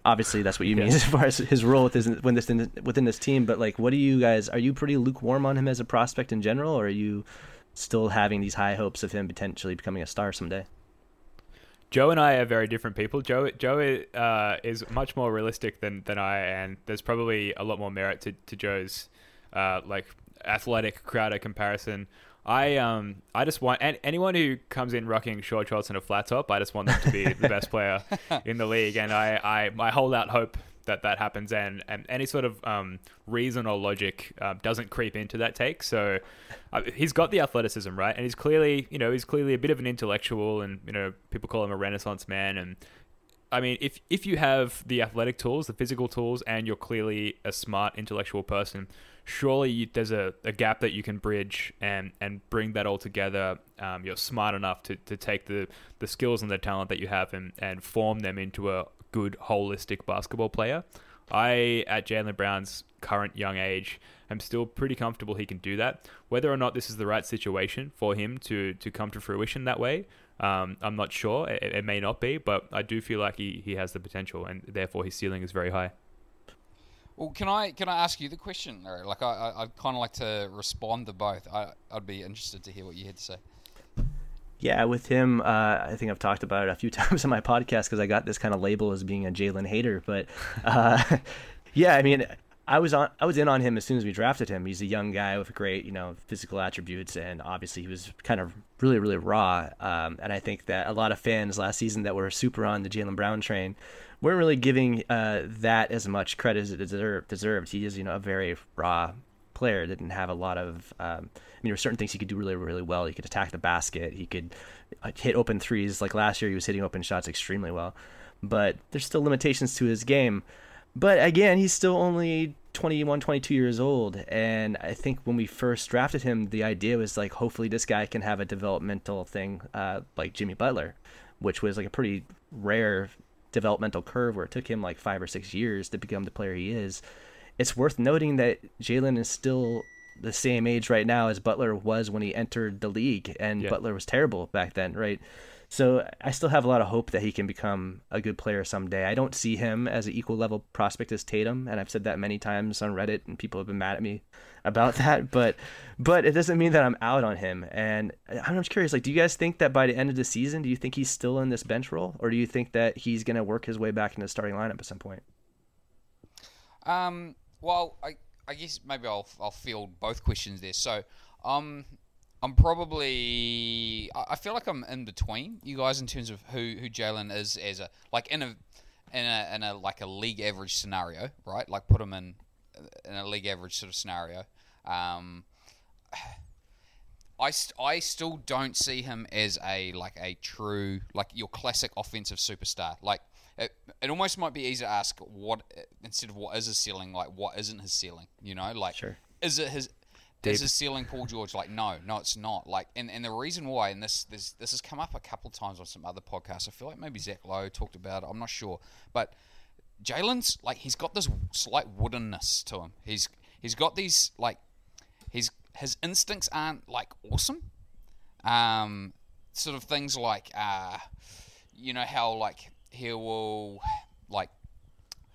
obviously that's what you mean as far as his role within when this within this team. But like, what do you guys? Are you pretty lukewarm on him as a prospect in general, or are you still having these high hopes of him potentially becoming a star someday? Joe and I are very different people. Joe Joe uh, is much more realistic than, than I, and there's probably a lot more merit to, to Joe's uh, like athletic Crowder comparison. I um I just want and anyone who comes in rocking short shorts and a flat top, I just want them to be the best player in the league, and I, I, I hold out hope that that happens, and, and any sort of um, reason or logic uh, doesn't creep into that take. So uh, he's got the athleticism, right? And he's clearly, you know, he's clearly a bit of an intellectual, and you know, people call him a Renaissance man. And I mean, if if you have the athletic tools, the physical tools, and you're clearly a smart intellectual person, surely you, there's a, a gap that you can bridge and and bring that all together. Um, you're smart enough to, to take the, the skills and the talent that you have and, and form them into a good holistic basketball player. I, at Jaylen Brown's current young age, am still pretty comfortable he can do that. Whether or not this is the right situation for him to, to come to fruition that way, um, I'm not sure. It, it may not be, but I do feel like he, he has the potential, and therefore his ceiling is very high. Well can I can I ask you the question like I, I, I'd kind of like to respond to both I, I'd be interested to hear what you had to say Yeah, with him, uh, I think I've talked about it a few times on my podcast because I got this kind of label as being a Jaylen hater. But uh, yeah, I mean, I was on, I was in on him as soon as we drafted him. He's a young guy with great, you know, physical attributes, and obviously he was kind of really, really raw. Um, and I think that a lot of fans last season that were super on the Jaylen Brown train weren't really giving uh, that as much credit as it deserved. Deserved. He is, you know, a very raw player. Didn't have a lot of. Um, I mean, there were certain things he could do really, really well. He could attack the basket. He could hit open threes. Like last year, he was hitting open shots extremely well. But there's still limitations to his game. But again, he's still only 21, 22 years old. And I think when we first drafted him, the idea was like, hopefully, this guy can have a developmental thing uh, like Jimmy Butler, which was like a pretty rare developmental curve where it took him like five or six years to become the player he is. It's worth noting that Jaylen is still the same age right now as Butler was when he entered the league, and Yeah. Butler was terrible back then, right? So I still have a lot of hope that he can become a good player someday. I don't see him as an equal level prospect as Tatum, and I've said that many times on Reddit, and people have been mad at me about that. But but it doesn't mean that I'm out on him. And I'm just curious, like, do you guys think that by the end of the season, do you think he's still in this bench role, or do you think that he's gonna work his way back into the starting lineup at some point? Um, well, I, I guess maybe I'll I'll field both questions there. So, um, I'm probably I feel like I'm in between you guys in terms of who who Jaylen is as a like in a in a in a like a league average scenario, right? Like put him in in a league average sort of scenario. Um, I, st- I still don't see him as a like a true like your classic offensive superstar. Like it, it almost might be easy to ask what instead of what is his ceiling, like what isn't his ceiling. You know, like Sure. is it his is his ceiling Paul George? Like no, no, it's not. Like and, and the reason why, and this this this has come up a couple times on some other podcasts. I feel like maybe Zach Lowe talked about it. I'm not sure, but Jaylen's like he's got this slight woodenness to him. He's he's got these like his his instincts aren't like awesome. Um, sort of things like uh, you know how like he will like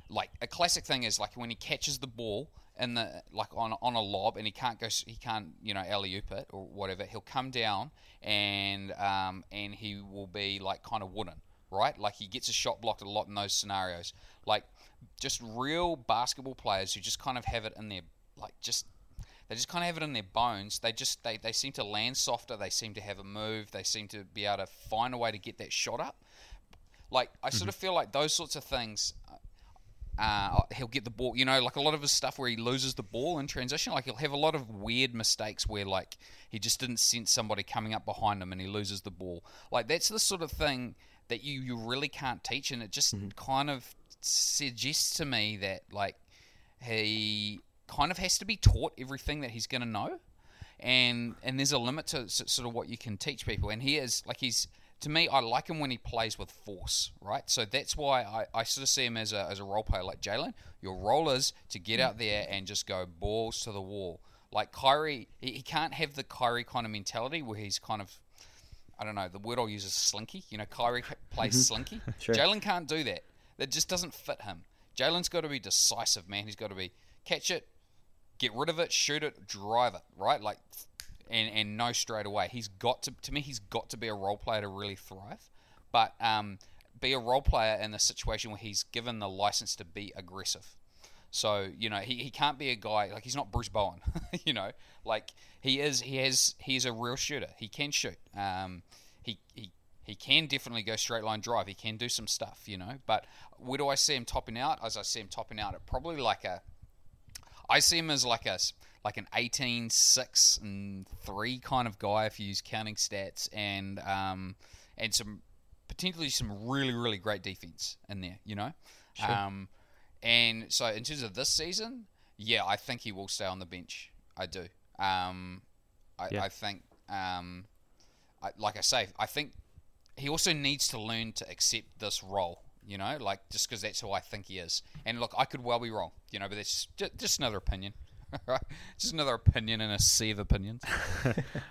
like a classic thing is like when he catches the ball in the like on on a lob and he can't go he can't you know alley oop it or whatever he'll come down and um and he will be like kind of wooden right like he gets a shot blocked a lot in those scenarios like just real basketball players who just kind of have it in their like just they just kind of have it in their bones. They just they, they seem to land softer. They seem to have a move. They seem to be able to find a way to get that shot up. Like I sort of feel like those sorts of things. Uh, he'll get the ball. You know, like a lot of his stuff where he loses the ball in transition. Like he'll have a lot of weird mistakes where like he just didn't sense somebody coming up behind him and he loses the ball. Like that's the sort of thing that you you really can't teach, and it just kind of suggests to me that like he kind of has to be taught everything that he's going to know and and there's a limit to sort of what you can teach people and he is like he's to me I like him when he plays with force right? So that's why I, I sort of see him as a, as a role player like Jaylen. Your role is to get out there and just go balls to the wall. Like Kyrie he, he can't have the Kyrie kind of mentality where he's kind of I don't know the word I'll use is slinky. You know Kyrie plays mm-hmm. slinky. Sure. Jaylen can't do that. That just doesn't fit him. Jaylen's got to be decisive man. He's got to be catch it get rid of it, shoot it, drive it, right? Like, and and know straight away. He's got to to me. He's got to be a role player to really thrive, but um, be a role player in the situation where he's given the license to be aggressive. So you know he, he can't be a guy like he's not Bruce Bowen. you know, like he is. He has. He's a real shooter. He can shoot. Um, he he. He can definitely go straight line drive. He can do some stuff, you know. But where do I see him topping out? As I see him topping out at probably like a I see him as like a like an 18, 6, and 3 kind of guy if you use counting stats and um, and some potentially some really really great defense in there, you know. Um, and so in terms of this season, yeah, I think he will stay on the bench. I do. Um, I, Yeah. I think, um, I, like I say, I think he also needs to learn to accept this role. You know, like just because that's who I think he is. And look, I could well be wrong. You know, but that's just, just another opinion. Just another opinion in a sea of opinions.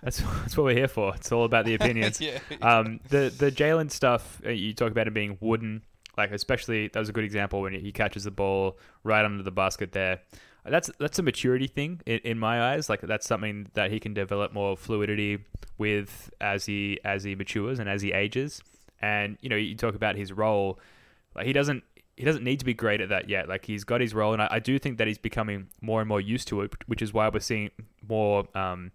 That's, that's what we're here for. It's all about the opinions. Yeah. Um, the the Jaylen stuff uh, you talk about him being wooden, like especially that was a good example when he catches the ball right under the basket there. That's that's a maturity thing in, in my eyes. Like that's something that he can develop more fluidity with as he as he matures and as he ages. And you know, you talk about his role. Like he doesn't he doesn't need to be great at that yet. Like he's got his role, and I, I do think that he's becoming more and more used to it, which is why we're seeing more um,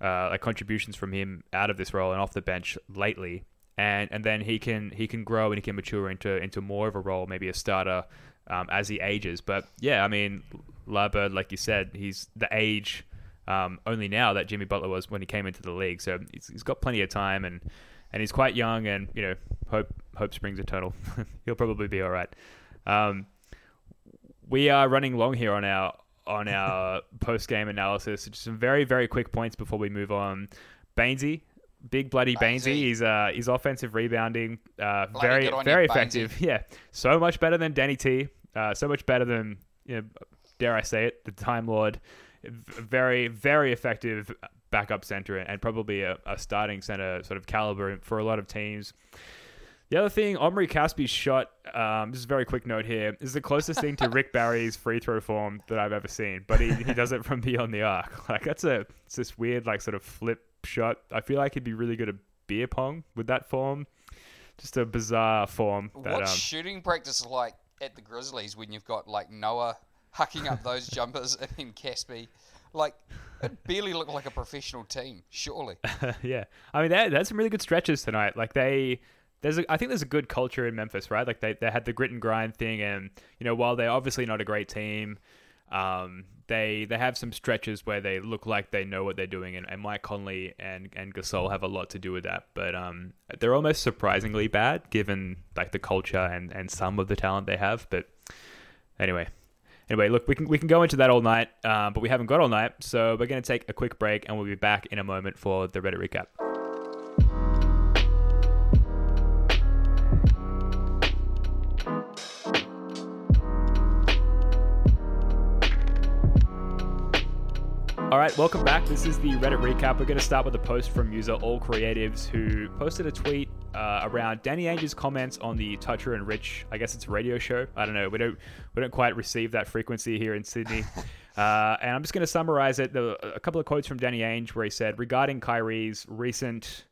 uh, like contributions from him out of this role and off the bench lately. And and then he can he can grow and he can mature into into more of a role, maybe a starter um, as he ages. But yeah, I mean, LarBrd, like you said, he's the age um, only now that Jimmy Butler was when he came into the league. So he's, he's got plenty of time and and he's quite young and you know hope hope springs eternal. He'll probably be all right. Um, we are running long here on our on our post game analysis. Just some very very quick points before we move on. Bainsy, big bloody Bainesy. Bainesy. He's uh he's offensive rebounding, uh very you, very Bainesy. effective. Yeah, so much better than Danny T. Uh, so much better than you know, dare I say it, the Time Lord. Very very effective backup center and probably a, a starting center sort of caliber for a lot of teams. The other thing, Omri Caspi's shot, um, this is a very quick note here, is the closest thing to Rick Barry's free throw form that I've ever seen. But he, he does it from beyond the arc. Like that's a it's this weird like sort of flip shot. I feel like he'd be really good at beer pong with that form. Just a bizarre form. That, What's um, shooting practice like at the Grizzlies when you've got like Noah hucking up those jumpers and then Caspi? Like, it barely looked like a professional team, surely. yeah, I mean, had some really good stretches tonight. Like they, there's, a, I think there's a good culture in Memphis, right? Like they, they had the grit and grind thing, and you know, while they're obviously not a great team, um, they they have some stretches where they look like they know what they're doing, and, and Mike Conley and and Gasol have a lot to do with that. But um, they're almost surprisingly bad given like the culture and and some of the talent they have. But anyway. Anyway, look, we can we can go into that all night, uh, but we haven't got all night, so we're going to take a quick break, and we'll be back in a moment for the Reddit recap. All right, welcome back. This is the Reddit recap. We're going to start with a post from user All Creatives who posted a tweet uh, around Danny Ainge's comments on the Toucher and Rich. I guess it's a radio show. I don't know. We don't we don't quite receive that frequency here in Sydney. Uh, and I'm just going to summarize it. The, a couple of quotes from Danny Ainge where he said regarding Kyrie's recent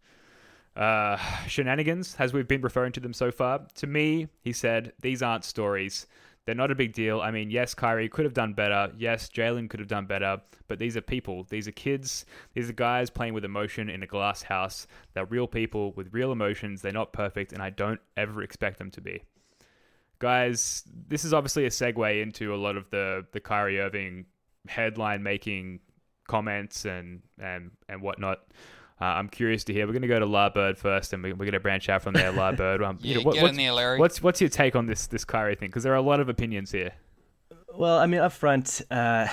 uh, shenanigans, as we've been referring to them so far. To me, he said, these aren't stories. They're not a big deal. I mean, yes, Kyrie could have done better. Yes, Jaylen could have done better. But these are people. These are kids. These are guys playing with emotion in a glass house. They're real people with real emotions. They're not perfect, and I don't ever expect them to be. Guys, this is obviously a segue into a lot of the the Kyrie Irving headline making comments and and and whatnot. Uh, I'm curious to hear. We're going to go to LarBrd first, and we, we're going to branch out from there. LarBrd, um, Yeah, what- get what's, in there, Larry. what's what's your take on this this Kyrie thing? Because there are a lot of opinions here. Well, I mean, up front, uh,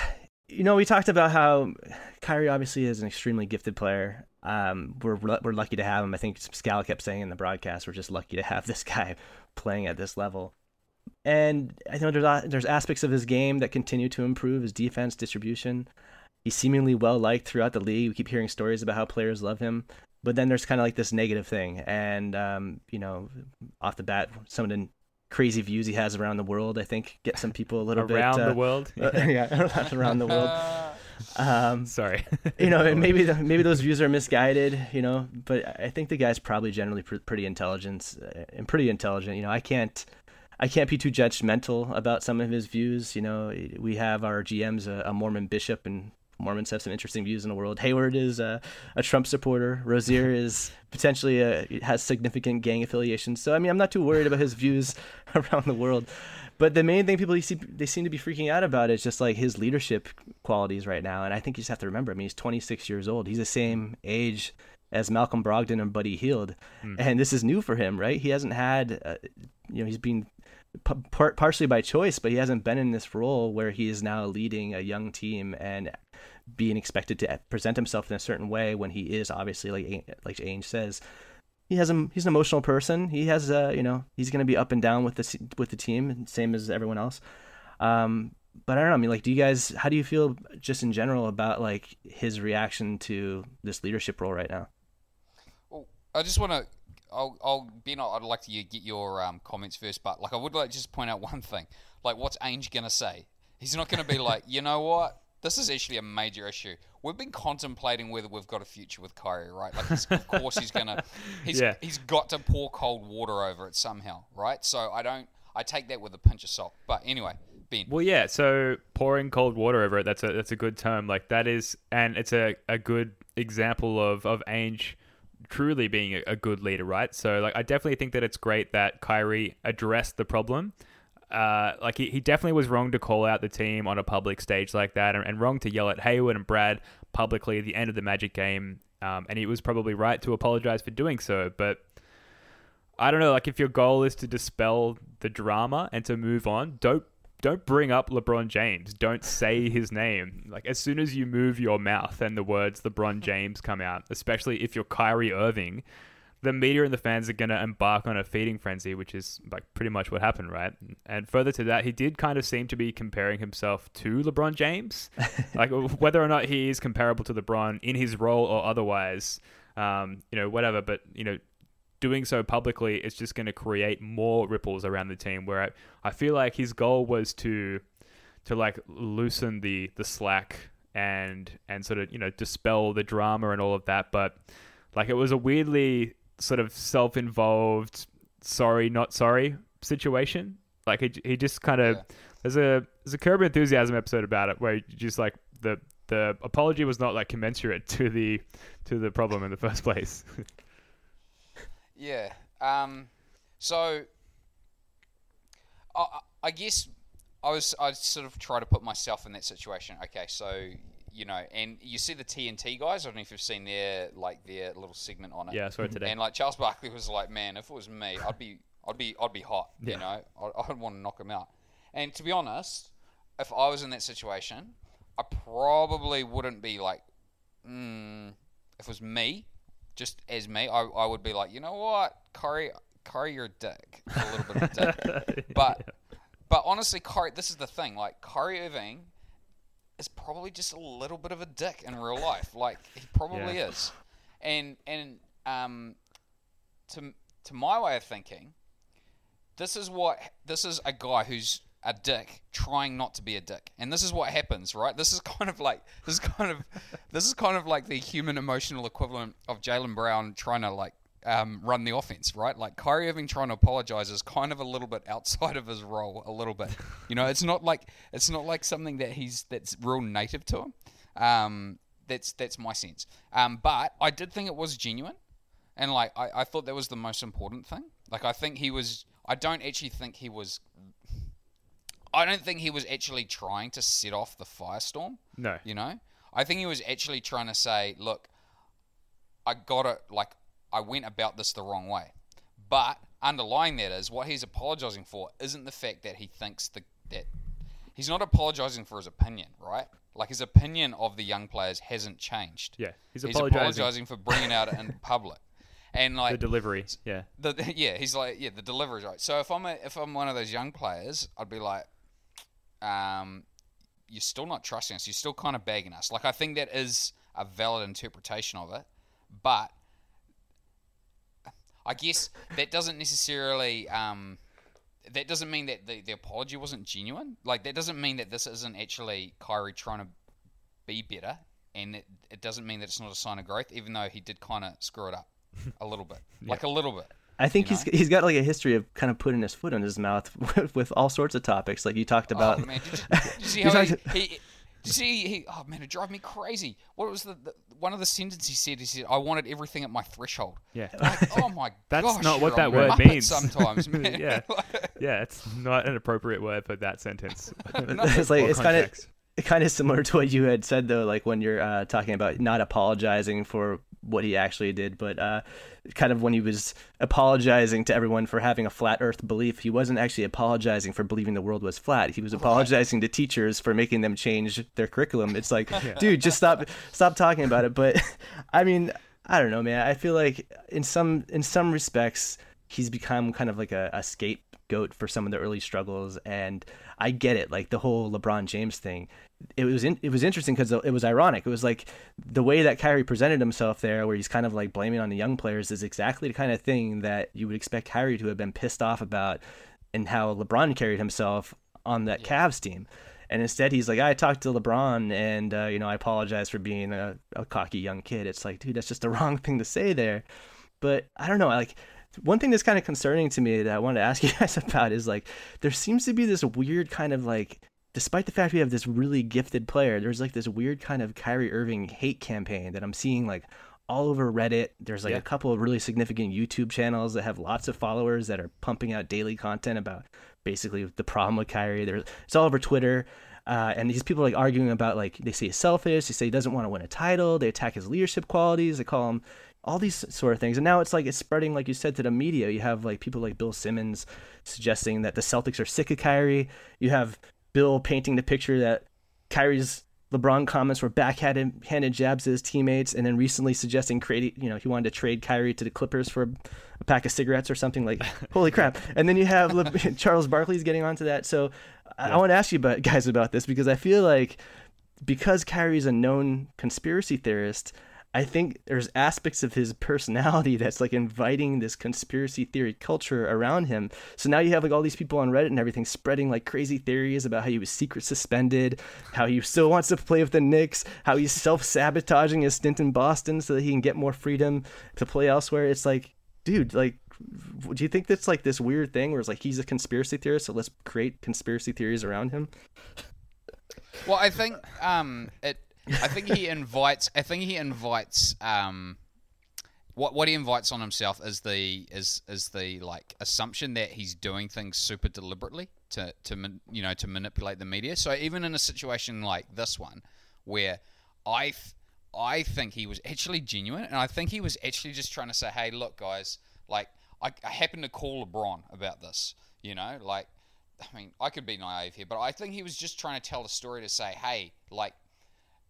you know, we talked about how Kyrie obviously is an extremely gifted player. Um, we're we're lucky to have him. I think Scal kept saying in the broadcast, we're just lucky to have this guy playing at this level. And I know there's there's aspects of his game that continue to improve. His defense, distribution. He's seemingly well liked throughout the league. We keep hearing stories about how players love him. But then there's kind of like this negative thing, and um, you know, off the bat, some of the crazy views he has around the world, I think, get some people a little bit Around bit the uh, world. uh, yeah, around the world. Um, Sorry. you know, maybe the, maybe those views are misguided, you know. But I think the guy's probably generally pr- pretty intelligent uh, and pretty intelligent. You know, I can't I can't be too judgmental about some of his views. You know, we have our GM's a, a Mormon bishop, and Mormons have some interesting views in the world. Hayward is a, a Trump supporter. Rozier is potentially a, has significant gang affiliations. So I mean, I'm not too worried about his views around the world. But the main thing people see, they seem to be freaking out about is just like his leadership qualities right now. And I think you just have to remember. I mean, he's 26 years old. He's the same age as Malcolm Brogdon and Buddy Hield, and this is new for him, right? He hasn't had, uh, you know, he's been par- partially by choice, but he hasn't been in this role where he is now leading a young team and being expected to present himself in a certain way when he is obviously like like Ainge says he has a he's an emotional person he has uh you know he's going to be up and down with the with the team same as everyone else um but I don't know I mean like do you guys how do you feel just in general about like his reaction to this leadership role right now Well, I just want to. I'll, I'll Ben. I'd like to get your um, comments first, but like I would like to just point out one thing. Like, what's Ainge gonna say? He's not gonna be like, you know what? This is actually a major issue. We've been contemplating whether we've got a future with Kyrie, right? Like, of course he's gonna. He's Yeah. he's got to pour cold water over it somehow, right? So I don't. I take that with a pinch of salt. But anyway, Ben. Well, yeah. So pouring cold water over it. That's a that's a good term. Like that is, and it's a, a good example of of Ainge truly being a, a good leader, right? So like, I definitely think that it's great that Kyrie addressed the problem. Uh, like he, he definitely was wrong to call out the team on a public stage like that, and, and wrong to yell at Hayward and Brad publicly at the end of the Magic game. Um, and he was probably right to apologize for doing so, but I don't know. Like, if your goal is to dispel the drama and to move on, don't don't bring up LeBron James. Don't say his name. Like as soon as you move your mouth and the words LeBron James come out, especially if you're Kyrie Irving, the media and the fans are going to embark on a feeding frenzy, which is like pretty much what happened, right? And further to that, he did kind of seem to be comparing himself to LeBron James, like whether or not he is comparable to LeBron in his role or otherwise, um, you know, whatever. But you know, doing so publicly is just going to create more ripples around the team. Where I, I feel like his goal was to to like loosen the the slack and and sort of you know dispel the drama and all of that, but like it was a weirdly sort of self-involved sorry not sorry situation like he, he just kind of Yeah. there's a there's a curb enthusiasm episode about it where just like the the apology was not like commensurate to the to the problem in the first place Yeah. Um, so, I- I guess I was I sort of try to put myself in that situation. Okay, so you know, and you see the TNT guys. I don't know if you've seen their like their little segment on it. yeah I saw it today And like Charles Barkley was like, man, if it was me, I'd be, I'd be, I'd be hot. Yeah. You know, I'd, I'd want to knock him out. And to be honest, if I was in that situation, I probably wouldn't be like, mm, if it was me, just as me, I, I would be like, you know what, Curry, Curry, you're a dick, a little bit of a dick. But, but honestly, Curry, this is the thing, like Kyrie Irving is probably just a little bit of a dick in real life. Like he probably Yeah. is, and and um, to to my way of thinking, this is what this is a guy who's a dick trying not to be a dick, and this is what happens, right? This is kind of like this is kind of this is kind of like the human emotional equivalent of Jaylen Brown trying to like. Um, run the offense, right? Like Kyrie Irving trying to apologize is kind of a little bit outside of his role, a little bit. You know, it's not like it's not like something that he's that's real native to him. Um, that's that's my sense. Um, but I did think it was genuine, and like I, I thought that was the most important thing. Like I think he was. I don't actually think he was. I don't think he was actually trying to set off the firestorm. no You know, I think he was actually trying to say, look, I got it. Like I went about this the wrong way, but underlying that is what he's apologizing for isn't the fact that he thinks the, that he's not apologizing for his opinion, right? Like his opinion of the young players hasn't changed. yeah he's He's apologizing, for bringing out in public, and like the delivery yeah the yeah, he's like yeah, the delivery's right. So if I'm a, if I'm one of those young players, I'd be like, um, you're still not trusting us. You're still kind of bagging us. Like I think that is a valid interpretation of it, but I guess that doesn't necessarily um, that doesn't mean that the, the apology wasn't genuine. Like that doesn't mean that this isn't actually Kyrie trying to be better, and it, it doesn't mean that it's not a sign of growth, even though he did kind of screw it up a little bit, like a little bit. I think You he's he's got like a history of kind of putting his foot in his mouth with, with all sorts of topics. Like you talked about. Oh man, did you, did you see how he, he, see he? Oh man, it drove me crazy. What was the, the one of the sentences he said? He said, "I wanted everything at my threshold." yeah Like, oh my That's gosh, not what that word muppet means. Sometimes, man. Yeah. yeah it's not an appropriate word for that sentence it's like it's kind of kind of similar to what you had said though, like when you're uh, talking about not apologizing for what he actually did, but uh, kind of when he was apologizing to everyone for having a flat Earth belief, he wasn't actually apologizing for believing the world was flat. He was apologizing to teachers for making them change their curriculum. It's like, dude, just stop stop talking about it. But I mean, I don't know, man. I feel like in some in some respects, he's become kind of like a, a scapegoat for some of the early struggles, and I get it. Like the whole LeBron James thing, it was in, it was interesting because it was ironic. It was like the way that Kyrie presented himself there, where he's kind of like blaming on the young players, is exactly the kind of thing that you would expect Kyrie to have been pissed off about, and how LeBron carried himself on that Cavs team. And instead, he's like, I talked to LeBron, and uh, you know, I apologize for being a, a cocky young kid. It's like, dude, that's just the wrong thing to say there. But I don't know, like one thing that's kind of concerning to me that I wanted to ask you guys about is like there seems to be this weird kind of like despite the fact we have this really gifted player, there's like this weird kind of Kyrie Irving hate campaign that I'm seeing like all over Reddit. There's like Yeah. a couple of really significant YouTube channels that have lots of followers that are pumping out daily content about basically the problem with Kyrie. There's it's all over Twitter. Uh, and these people are like arguing about like they say he's selfish, they say he doesn't want to win a title, they attack his leadership qualities, they call him all these sort of things. And now it's like it's spreading, like you said, to the media. You have like people like Bill Simmons suggesting that the Celtics are sick of Kyrie. You have Bill painting the picture that Kyrie's LeBron comments were backhanded handed jabs to his teammates, and then recently suggesting creating, you know, he wanted to trade Kyrie to the Clippers for a pack of cigarettes or something. Like, holy crap! And then you have Le- Charles Barkley's getting onto that. So I, I want to ask you about guys about this because I feel like because Kyrie's a known conspiracy theorist, I think there's aspects of his personality that's like inviting this conspiracy theory culture around him. So now you have like all these people on Reddit and everything spreading like crazy theories about how he was secret suspended, how he still wants to play with the Knicks, how he's self sabotaging his stint in Boston so that he can get more freedom to play elsewhere. It's like, dude, like do you think that's like this weird thing where it's like he's a conspiracy theorist, so let's create conspiracy theories around him? Well, I think um, it. I think he invites. I think he invites. Um, what what he invites on himself is the is is the like assumption that he's doing things super deliberately to to you know to manipulate the media. So even in a situation like this one, where I th- I think he was actually genuine, and I think he was actually just trying to say, hey, look, guys, like I, I happened to call LeBron about this, you know, like I mean, I could be naive here, but I think he was just trying to tell a story to say, hey, like,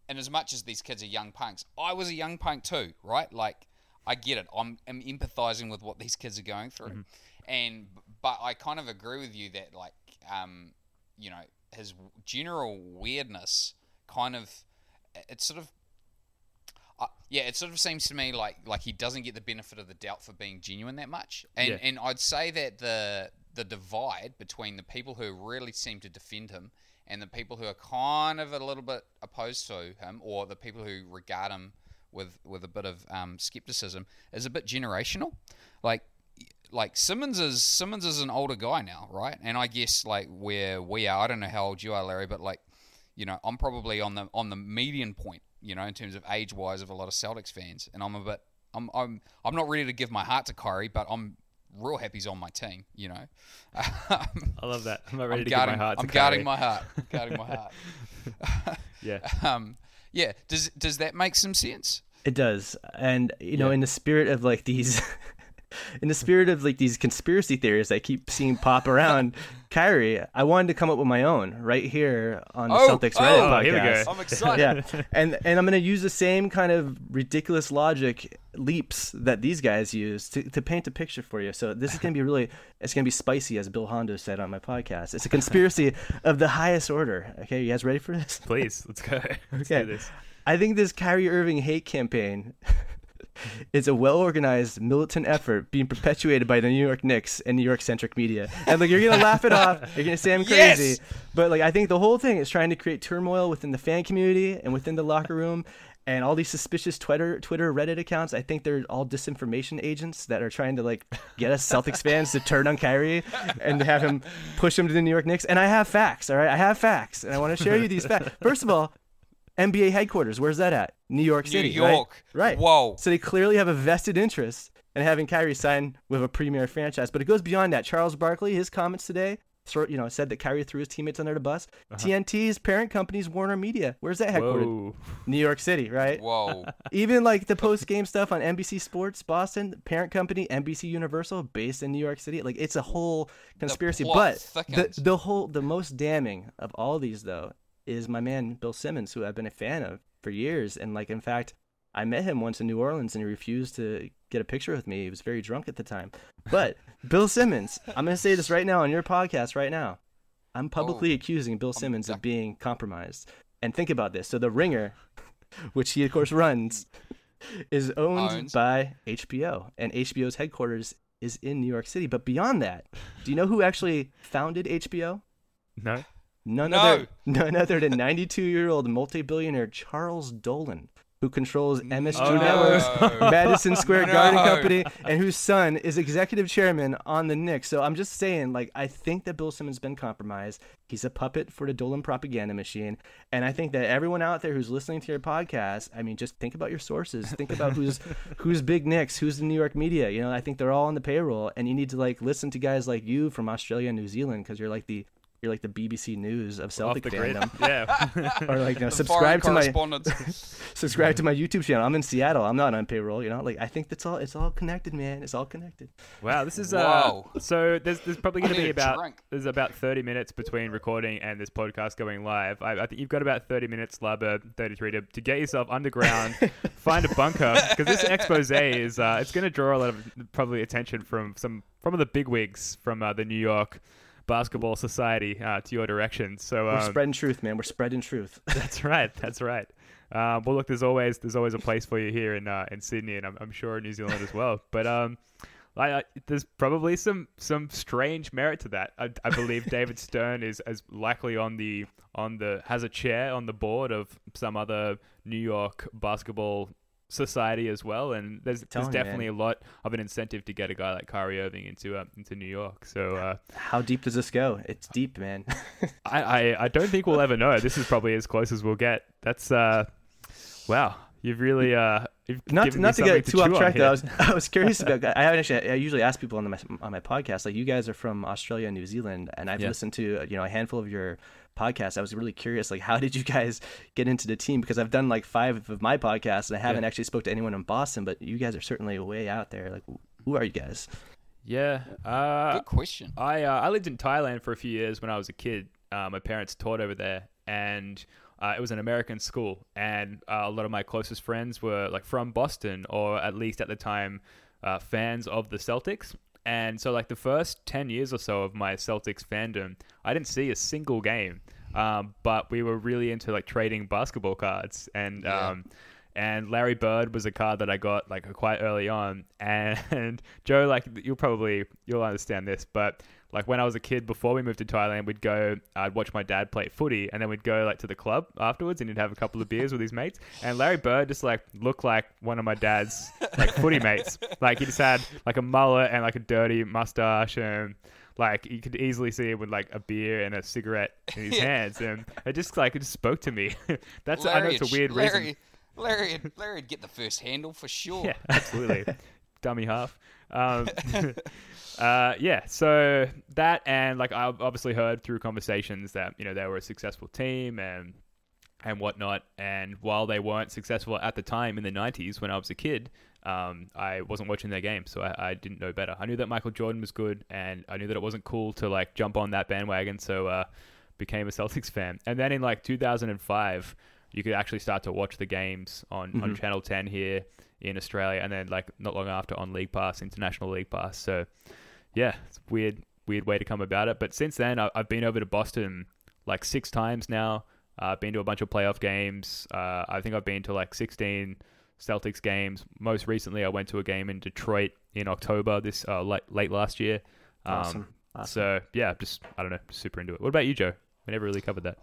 and as much as these kids are young punks, I was a young punk too, right? Like, I get it. I'm, I'm empathizing with what these kids are going through, Mm-hmm. and but I kind of agree with you that like, um, you know, his general weirdness kind of, it's sort of uh, yeah, it sort of seems to me like like he doesn't get the benefit of the doubt for being genuine that much, and Yeah. and I'd say that the the divide between the people who really seem to defend him and the people who are kind of a little bit opposed to him, or the people who regard him with with a bit of um, skepticism, is a bit generational. Like like Simmons is Simmons is an older guy now, right? And I guess like where we are, I don't know how old you are, Larry, but like you know, I'm probably on the on the median point, you know, in terms of age wise of a lot of Celtics fans, and I'm a bit, I'm I'm I'm not ready to give my heart to Kyrie, but I'm real happy he's on my team, you know. I love that. I'm not ready I'm to guarding, give my heart I'm guarding my heart, guarding my heart. Yeah. Um, yeah. Does does that make some sense? It does. And you know, Yeah. in the spirit of like these in the spirit of like these conspiracy theories I keep seeing pop around Kyrie, I wanted to come up with my own right here on the Oh, Celtics oh, Reddit oh, podcast. here we go. I'm excited. yeah, and and I'm gonna use the same kind of ridiculous logic leaps that these guys use to, to paint a picture for you. So this is gonna be really, it's gonna be spicy, as Bill Hondo said on my podcast. It's a conspiracy of the highest order. Okay, you guys ready for this? Please, let's go. Let's Okay. do this. I think this Kyrie Irving hate campaign is a well organized militant effort being perpetuated by the New York Knicks and New York centric media. And like you're gonna laugh it off, you're gonna say I'm Yes! crazy. But like I think the whole thing is trying to create turmoil within the fan community and within the locker room. And all these suspicious Twitter, Twitter, Reddit accounts, I think they're all disinformation agents that are trying to like get us Celtics fans to turn on Kyrie and to have him push him to the New York Knicks. And I have facts, all right? I have facts, and I want to share you these facts. First of all, NBA headquarters. Where's that at? New York City. New York. Right. Whoa. So they clearly have a vested interest in having Kyrie sign with a premier franchise. But it goes beyond that. Charles Barkley, his comments today, sort you know, said that Kyrie threw his teammates under the bus. Uh-huh. TNT's parent company's Warner Media. Where's that headquartered? Whoa. New York City, right? Whoa. Even like the post game stuff on NBC Sports Boston, parent company NBC Universal, based in New York City. Like it's a whole conspiracy. plot But the, the whole the most damning of all these though is my man Bill Simmons, who I've been a fan of for years. And like in fact, I met him once in New Orleans and he refused to get a picture with me. He was very drunk at the time. But Bill Simmons, I'm gonna say this right now on your podcast right now. I'm publicly Oh. accusing Bill Simmons duck- of being compromised. And think about this. So the ringer, which he of course runs, is owned Owns. by HBO. And HBO's headquarters is in New York City. But beyond that, do you know who actually founded HBO? No. None No. other none other than 92-year-old multi-billionaire Charles Dolan, who controls MSG Oh, no. Madison Square Garden No. Company, and whose son is executive chairman on the Knicks. So I'm just saying, like, I think that Bill Simmons been compromised. He's a puppet for the Dolan propaganda machine, and I think that everyone out there who's listening to your podcast, I mean, just think about your sources. Think about who's who's big Knicks, who's the New York media. You know, I think they're all on the payroll, and you need to like listen to guys like you from Australia and New Zealand because you're like the you're like the BBC News of Celtic the grid. fandom. Yeah. Or like you know, subscribe to my subscribe to my YouTube channel. I'm in Seattle. I'm not on payroll. You know, like I think that's all. It's all connected, man. It's all connected. Wow, this is uh. Whoa. So there's there's probably going to be about drink. there's about 30 minutes between recording and this podcast going live. I, I think you've got about 30 minutes, Labber 33, to, to get yourself underground, find a bunker because this expose is uh, it's going to draw a lot of probably attention from some from the bigwigs from uh, the New York Basketball Society uh, to your direction. So We're um, spreading truth, man. We're spreading truth. That's right. That's right. Um, well, look, there's always there's always a place for you here in uh, in Sydney, and I'm, I'm sure in New Zealand as well. But um, I, I, there's probably some some strange merit to that. I, I believe David Stern is as likely on the on the has a chair on the board of some other New York basketball society as well, and there's there's telling you, man. definitely a lot of an incentive to get a guy like Kyrie Irving into uh, into New York. So uh, How deep does this go? It's deep, man. I, I, I don't think we'll ever know. This is probably as close as we'll get. That's uh, wow. You've really uh, you've not to, not to get too off track though. I was, I was curious about. I haven't actually. I usually ask people on the, on my podcast, like you guys are from Australia and New Zealand, and I've Yeah. listened to you know a handful of your podcasts. I was really curious, like how did you guys get into the team? Because I've done like five of my podcasts, and I haven't Yeah. actually spoke to anyone in Boston. But you guys are certainly way out there. Like, who are you guys? Yeah. Uh, Good question. I uh, I lived in Thailand for a few years when I was a kid. Uh, my parents taught over there, and uh, it was an American school. And uh, a lot of my closest friends were like from Boston, or at least at the time, uh, fans of the Celtics. And so, like the first ten years or so of my Celtics fandom, I didn't see a single game. Um, but we were really into like trading basketball cards, and Yeah. um, and Larry Bird was a card that I got like quite early on. And Joe, like you'll probably you'll understand this, but like when I was a kid before we moved to Thailand, we'd go, I'd watch my dad play footy, and then we'd go like to the club afterwards, and he'd have a couple of beers with his mates. And Larry Bird just like looked like one of my dad's like footy mates. Like he just had like a mullet and like a dirty mustache and. Like you could easily see him with like a beer and a cigarette in his Yeah. hands, and it just like it just spoke to me. That's I know it's a weird Larry, reason. Larry, Larry would get the first handle for sure. Yeah, absolutely. Dummy half. Um, uh, yeah, so that and like I've obviously heard through conversations that you know they were a successful team and and whatnot. And while they weren't successful at the time in the '90s when I was a kid, um, I wasn't watching their games, so I, I didn't know better. I knew that Michael Jordan was good, and I knew that it wasn't cool to like jump on that bandwagon. So uh, became a Celtics fan. And then in like 2005, you could actually start to watch the games on, on Mhm. Channel 10 here in Australia, and then like not long after on League Pass, International League Pass. So yeah, it's a weird, weird way to come about it. But since then, I, I've been over to Boston like six times now. Uh, I've been to a bunch of playoff games. Uh, I think I've been to like 16 Celtics games. Most recently, I went to a game in Detroit in October this uh, late, late last year. Um, Awesome. Awesome. So yeah, just I don't know, super into it. What about you, Joe? We never really covered that.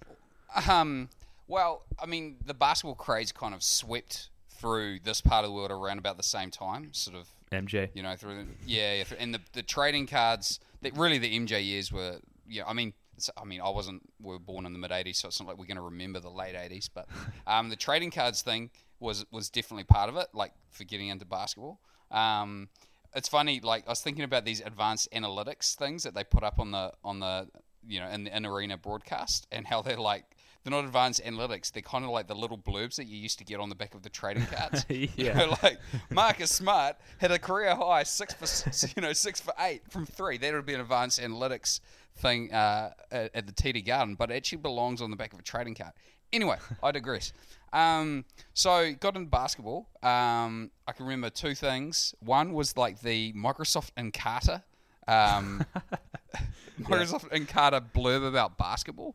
Um, well, I mean, the basketball craze kind of swept through this part of the world around about the same time, sort of, MJ. you know, through the, yeah, yeah, and the, the trading cards, that really the MJ years were, yeah, I mean, it's, I mean, I wasn't, we were born in the mid 80s, so it's not like we're going to remember the late 80s, but um, the trading cards thing was was definitely part of it, like for getting into basketball. Um, it's funny, like I was thinking about these advanced analytics things that they put up on the on the you know in the in arena broadcast, and how they're like they're not advanced analytics. They're kind of like the little blurbs that you used to get on the back of the trading cards. You Yeah. know, like Marcus Smart had a career high six for you know six for eight from three. That would be an advanced analytics thing uh, at, the TD Garden, but it actually belongs on the back of a trading card. Anyway, I digress. Um, so got into basketball. Um, I can remember two things. One was like the Microsoft Encarta, um, Microsoft Encarta blurb about basketball.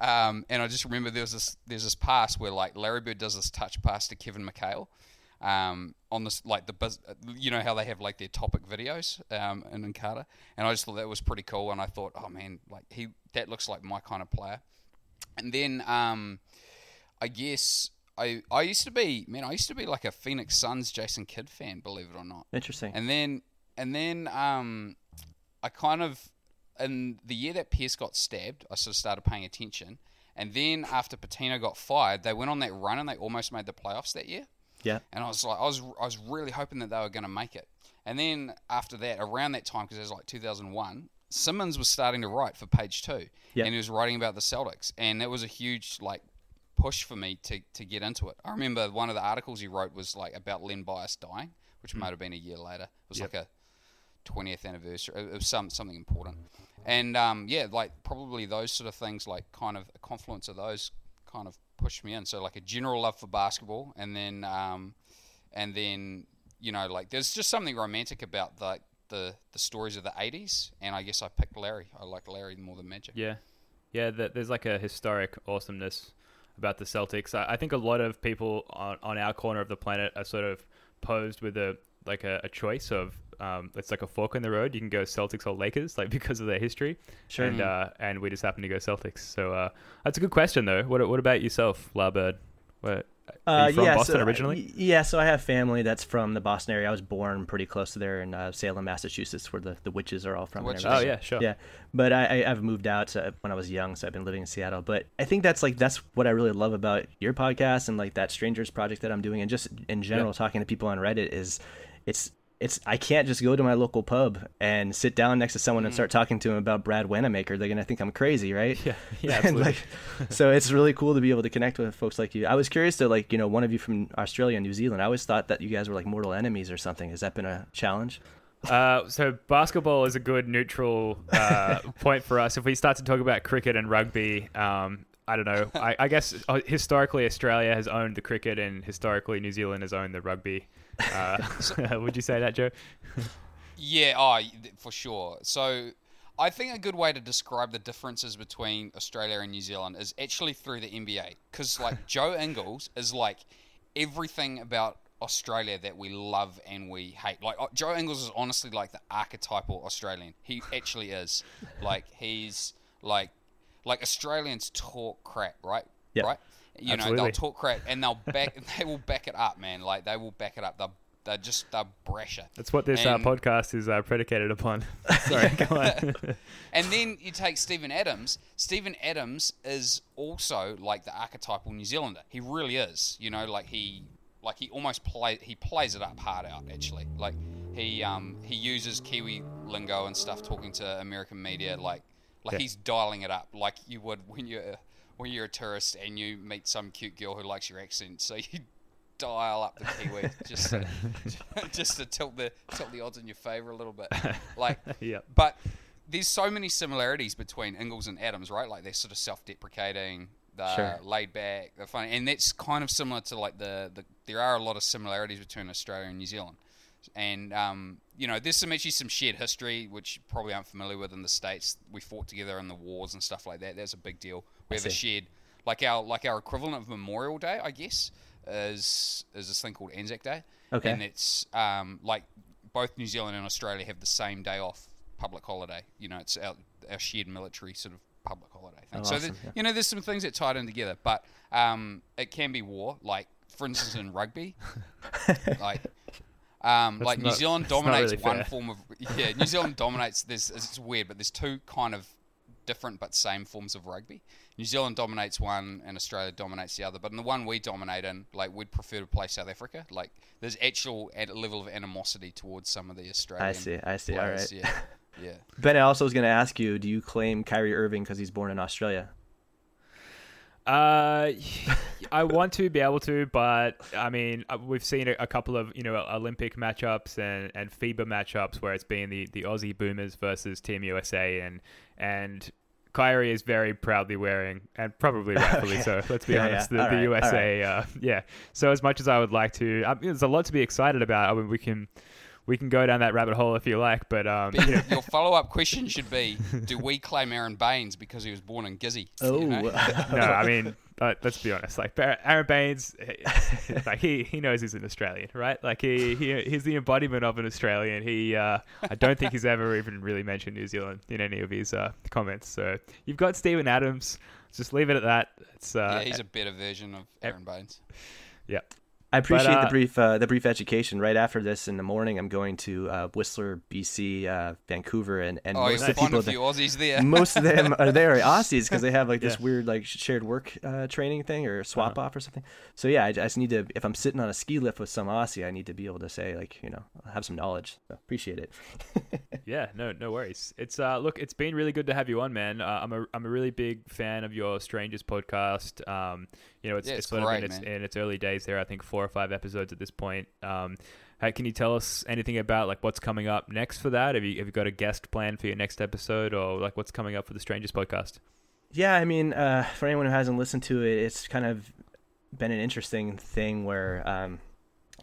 Um, and I just remember there was this there's this pass where like Larry Bird does this touch pass to Kevin McHale um, on this like the bus- you know how they have like their topic videos um, in Encarta, and I just thought that was pretty cool. And I thought, oh man, like he that looks like my kind of player. And then um, I guess I I used to be man I used to be like a Phoenix Suns Jason Kidd fan, believe it or not. Interesting. And then and then um, I kind of in the year that Pierce got stabbed, I sort of started paying attention. And then after Pitino got fired, they went on that run and they almost made the playoffs that year. yeah. And I was like, I was I was really hoping that they were going to make it. And then after that, around that time, because it was like 2001, Simmons was starting to write for Page Two, Yeah. and he was writing about the Celtics, and it was a huge like push for me to, to get into it. I remember one of the articles he wrote was like about Len Bias dying, which hmm. might have been a year later. It was Yep. like a 20th anniversary. Was some something important, and um, yeah, like probably those sort of things, like kind of a confluence of those, kind of pushed me in. So like a general love for basketball, and then um, and then you know like there's just something romantic about the the the stories of the 80s, and I guess I picked Larry. I like Larry more than Magic. Yeah, yeah. th there's like a historic awesomeness about the Celtics. I, I think a lot of people on, on our corner of the planet are sort of posed with a like a, a choice of um, it's like a fork in the road. You can go Celtics or Lakers, like because of their history. Sure. And uh, and we just happen to go Celtics. So uh, that's a good question though. What what about yourself, LarBrd? What, are you from yeah, Boston so, originally? Yeah, so I have family that's from the Boston area. I was born pretty close to there in uh, Salem, Massachusetts, where the, the witches are all from. and Witches. oh yeah, sure. Yeah, but I, I I've moved out uh, when I was young, so I've been living in Seattle. But I think that's like that's what I really love about your podcast and like that strangers project that I'm doing, and just in general talking to people on Reddit is, it's it's I can't just go to my local pub and sit down next to someone and start talking to them about Brad Wanamaker. They're gonna think I'm crazy, right? Yeah, yeah, like, so it's really cool to be able to connect with folks like you. I was curious to like you know one of you from Australia and New Zealand. I always thought that you guys were like mortal enemies or something. Has that been a challenge? Uh, so basketball is a good neutral uh, point for us. If we start to talk about cricket and rugby, um, I don't know. I, I guess uh, historically Australia has owned the cricket, and historically New Zealand has owned the rugby. Uh, would you say that, Joe? Yeah, oh, for sure. So, I think a good way to describe the differences between Australia and New Zealand is actually through the NBA. Because, like, Joe Ingles is like everything about Australia that we love and we hate. Like, uh, Joe Ingles is honestly like the archetypal Australian. He actually is. Like, he's like, like Australians talk crap, right? Yeah. Right? You know, they'll talk crap and they'll back, they will back it up, man. Like, they will back it up. They're, they're just, they're brasher. That's what this uh, podcast is uh, predicated upon. Sorry, go on. And then you take Steven Adams. Steven Adams is also like the archetypal New Zealander. He really is. You know, like he like he almost play he plays it up hard out actually. Like he um he uses Kiwi lingo and stuff talking to American media like like Yeah. he's dialing it up like you would when you're when you're a tourist and you meet some cute girl who likes your accent. So you dial up the Kiwi just to, just to tilt the tilt the odds in your favor a little bit. Like Yep. but there's so many similarities between Ingles and Adams, right? Like they're sort of self-deprecating, they're Sure. laid back, they're funny, and that's kind of similar to like the, the there are a lot of similarities between Australia and New Zealand, and um, you know there's some actually some shared history which you probably aren't familiar with in the states. We fought together in the wars and stuff like that. That's a big deal. We have a shared like our like our equivalent of Memorial Day, I guess, is is this thing called Anzac Day. Okay. And it's um, like both New Zealand and Australia have the same day off, public holiday. You know, it's our, our shared military sort of public holiday thing. Oh, so, awesome, the- yeah. you know, there's some things that tied in together, but um, it can be war. Like, for instance, in rugby, like. Um, like New Zealand dominates really one fair. form of yeah. New Zealand dominates. There's it's weird, but there's two kind of different but same forms of rugby. New Zealand dominates one, and Australia dominates the other. But in the one we dominate in, like we'd prefer to play South Africa. Like there's actual ad- level of animosity towards some of the Australian. I see. I see. All players. right. Yeah, yeah. Ben, I also was going to ask you: Do you claim Kyrie Irving because he's born in Australia? Uh, I want to be able to, but I mean, uh, we've seen a, a couple of you know Olympic matchups and, and FIBA matchups where it's been the, the Aussie Boomers versus Team USA, and and Kyrie is very proudly wearing, and probably rightfully so. Let's be Yeah, honest, yeah. the, the right, USA, uh, yeah. So as much as I would like to, I mean, there's a lot to be excited about. I mean, we can we can go down that rabbit hole if you like, but um, But you know, your follow-up question should be: Do we claim Aron Baynes because he was born in Gizzy? Oh, You know? no, I mean, uh, let's be honest. Like Aron Baynes, like he he knows he's an Australian, right? Like he, he he's the embodiment of an Australian. He, uh, I don't think he's ever even really mentioned New Zealand in any of his uh, comments. So you've got Steven Adams. Just leave it at that. It's uh, yeah, he's a better version of Aron Baynes. yeah. I appreciate uh, the brief uh, the brief education. Right after this, in the morning, I'm going to uh, Whistler, BC, uh, Vancouver, and and Oh, most of the people that- Aussies there. most of them are there are Aussies because they have like this Yeah. weird like shared work uh, training thing or swap off or something. So yeah, I just need to if I'm sitting on a ski lift with some Aussie, I need to be able to say like you know have some knowledge. So appreciate it. Yeah, no, no worries. It's uh, look, it's been really good to have you on, man. Uh, I'm a, I'm a really big fan of your Strangers podcast. Um, you know, it's, Yeah, it's it's sort of great, in its, in its early days there. I think four or five episodes at this point. Um, how, can you tell us anything about like what's coming up next for that? Have you have you got a guest plan for your next episode, or like what's coming up for the Strangers podcast? Yeah, I mean, uh, for anyone who hasn't listened to it, it's kind of been an interesting thing where, um,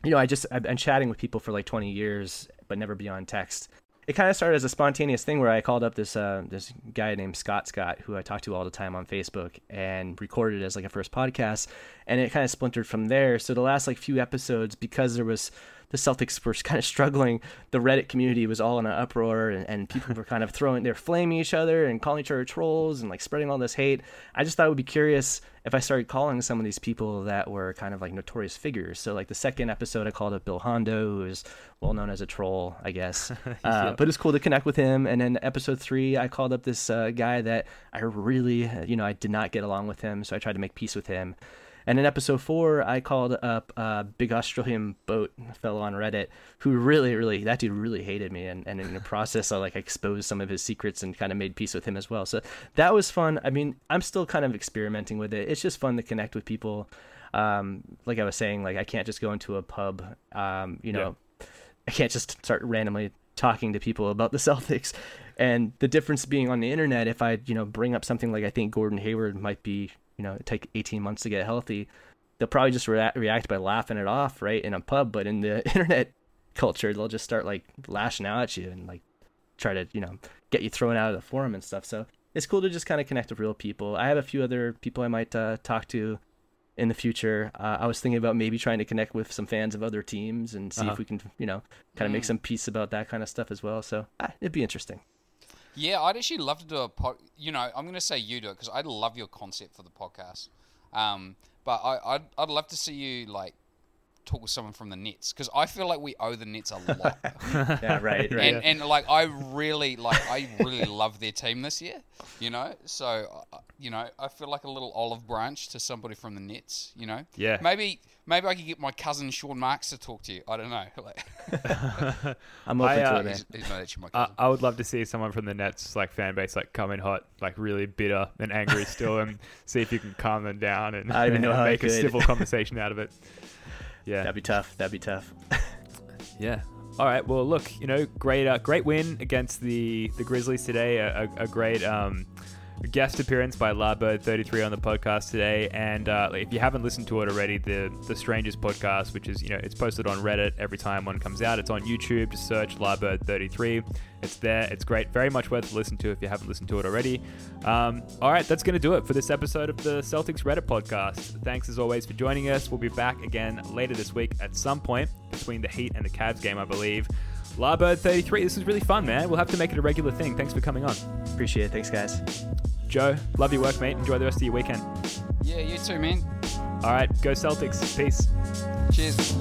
you know, I just I've been chatting with people for like 20 years, but never beyond text. It kind of started as a spontaneous thing where I called up this uh, this guy named Scott Scott, who I talk to all the time on Facebook, and recorded as like a first podcast, and it kind of splintered from there. So the last like few episodes, because there was the Celtics were kind of struggling. The Reddit community was all in an uproar, and, and people were kind of throwing, they're flaming each other and calling each other trolls and like spreading all this hate. I just thought it would be curious if I started calling some of these people that were kind of like notorious figures. So like the second episode, I called up Bill Hondo, who is well known as a troll, I guess. Uh, But it's cool to connect with him. And then episode three, I called up this uh, guy that I really, you know, I did not get along with him, so I tried to make peace with him. And in episode four, I called up a big Australian boat fellow on Reddit who really, really, that dude really hated me. And, and in the process, I like exposed some of his secrets and kind of made peace with him as well. So that was fun. I mean, I'm still kind of experimenting with it. It's just fun to connect with people. Um, like I was saying, like I can't just go into a pub, um, you know, I can't just start randomly talking to people about the Celtics. And the difference being on the internet, if I, you know, bring up something like I think Gordon Hayward might be, you know, it take 18 months to get healthy, they'll probably just rea- react by laughing it off, right, in a pub. But in the internet culture, they'll just start like lashing out at you and like try to, you know, get you thrown out of the forum and stuff. So it's cool to just kind of connect with real people. I have a few other people I might uh, talk to in the future. Uh, I was thinking about maybe trying to connect with some fans of other teams and see Uh-huh. if we can, you know, kind of make Mm. some peace about that kind of stuff as well. So ah, it'd be interesting. Yeah, I'd actually love to do a pod. You know, I'm going to say you do it because I love your concept for the podcast. Um, but I, I'd, I'd love to see you like talk with someone from the Nets because I feel like we owe the Nets a lot. Yeah, right, right. and, and like I really like I really love their team this year, you know. So uh, you know, I feel like a little olive branch to somebody from the Nets, you know. Yeah. Maybe maybe I could get my cousin Sean Marks to talk to you. I don't know. Like, I'm open I, uh, to it, man. he's, he's not actually my I, cousin. I would love to see someone from the Nets like fan base like come in hot, like really bitter and angry still, and see if you can calm them down and, I don't know and make a civil conversation out of it. Yeah, That'd be tough. That'd be tough. yeah. All right. Well, look, you know, great, uh, great win against the the Grizzlies today. A, a, a great um, guest appearance by LarBrd33 on the podcast today. And uh, if you haven't listened to it already, the the Strangers podcast, which is you know it's posted on Reddit every time one comes out. It's on YouTube. Just search LarBrd33. It's there. It's great. Very much worth to listen to if you haven't listened to it already. Um, all right, that's going to do it for this episode of the Celtics Reddit podcast. Thanks as always for joining us. We'll be back again later this week at some point between the Heat and the Cavs game, I believe. LarBrd33, this was really fun, man. We'll have to make it a regular thing. Thanks for coming on. Appreciate it. Thanks, guys. Joe, love your work, mate. Enjoy the rest of your weekend. yeah, you too, man. All right, go Celtics. Peace. Cheers.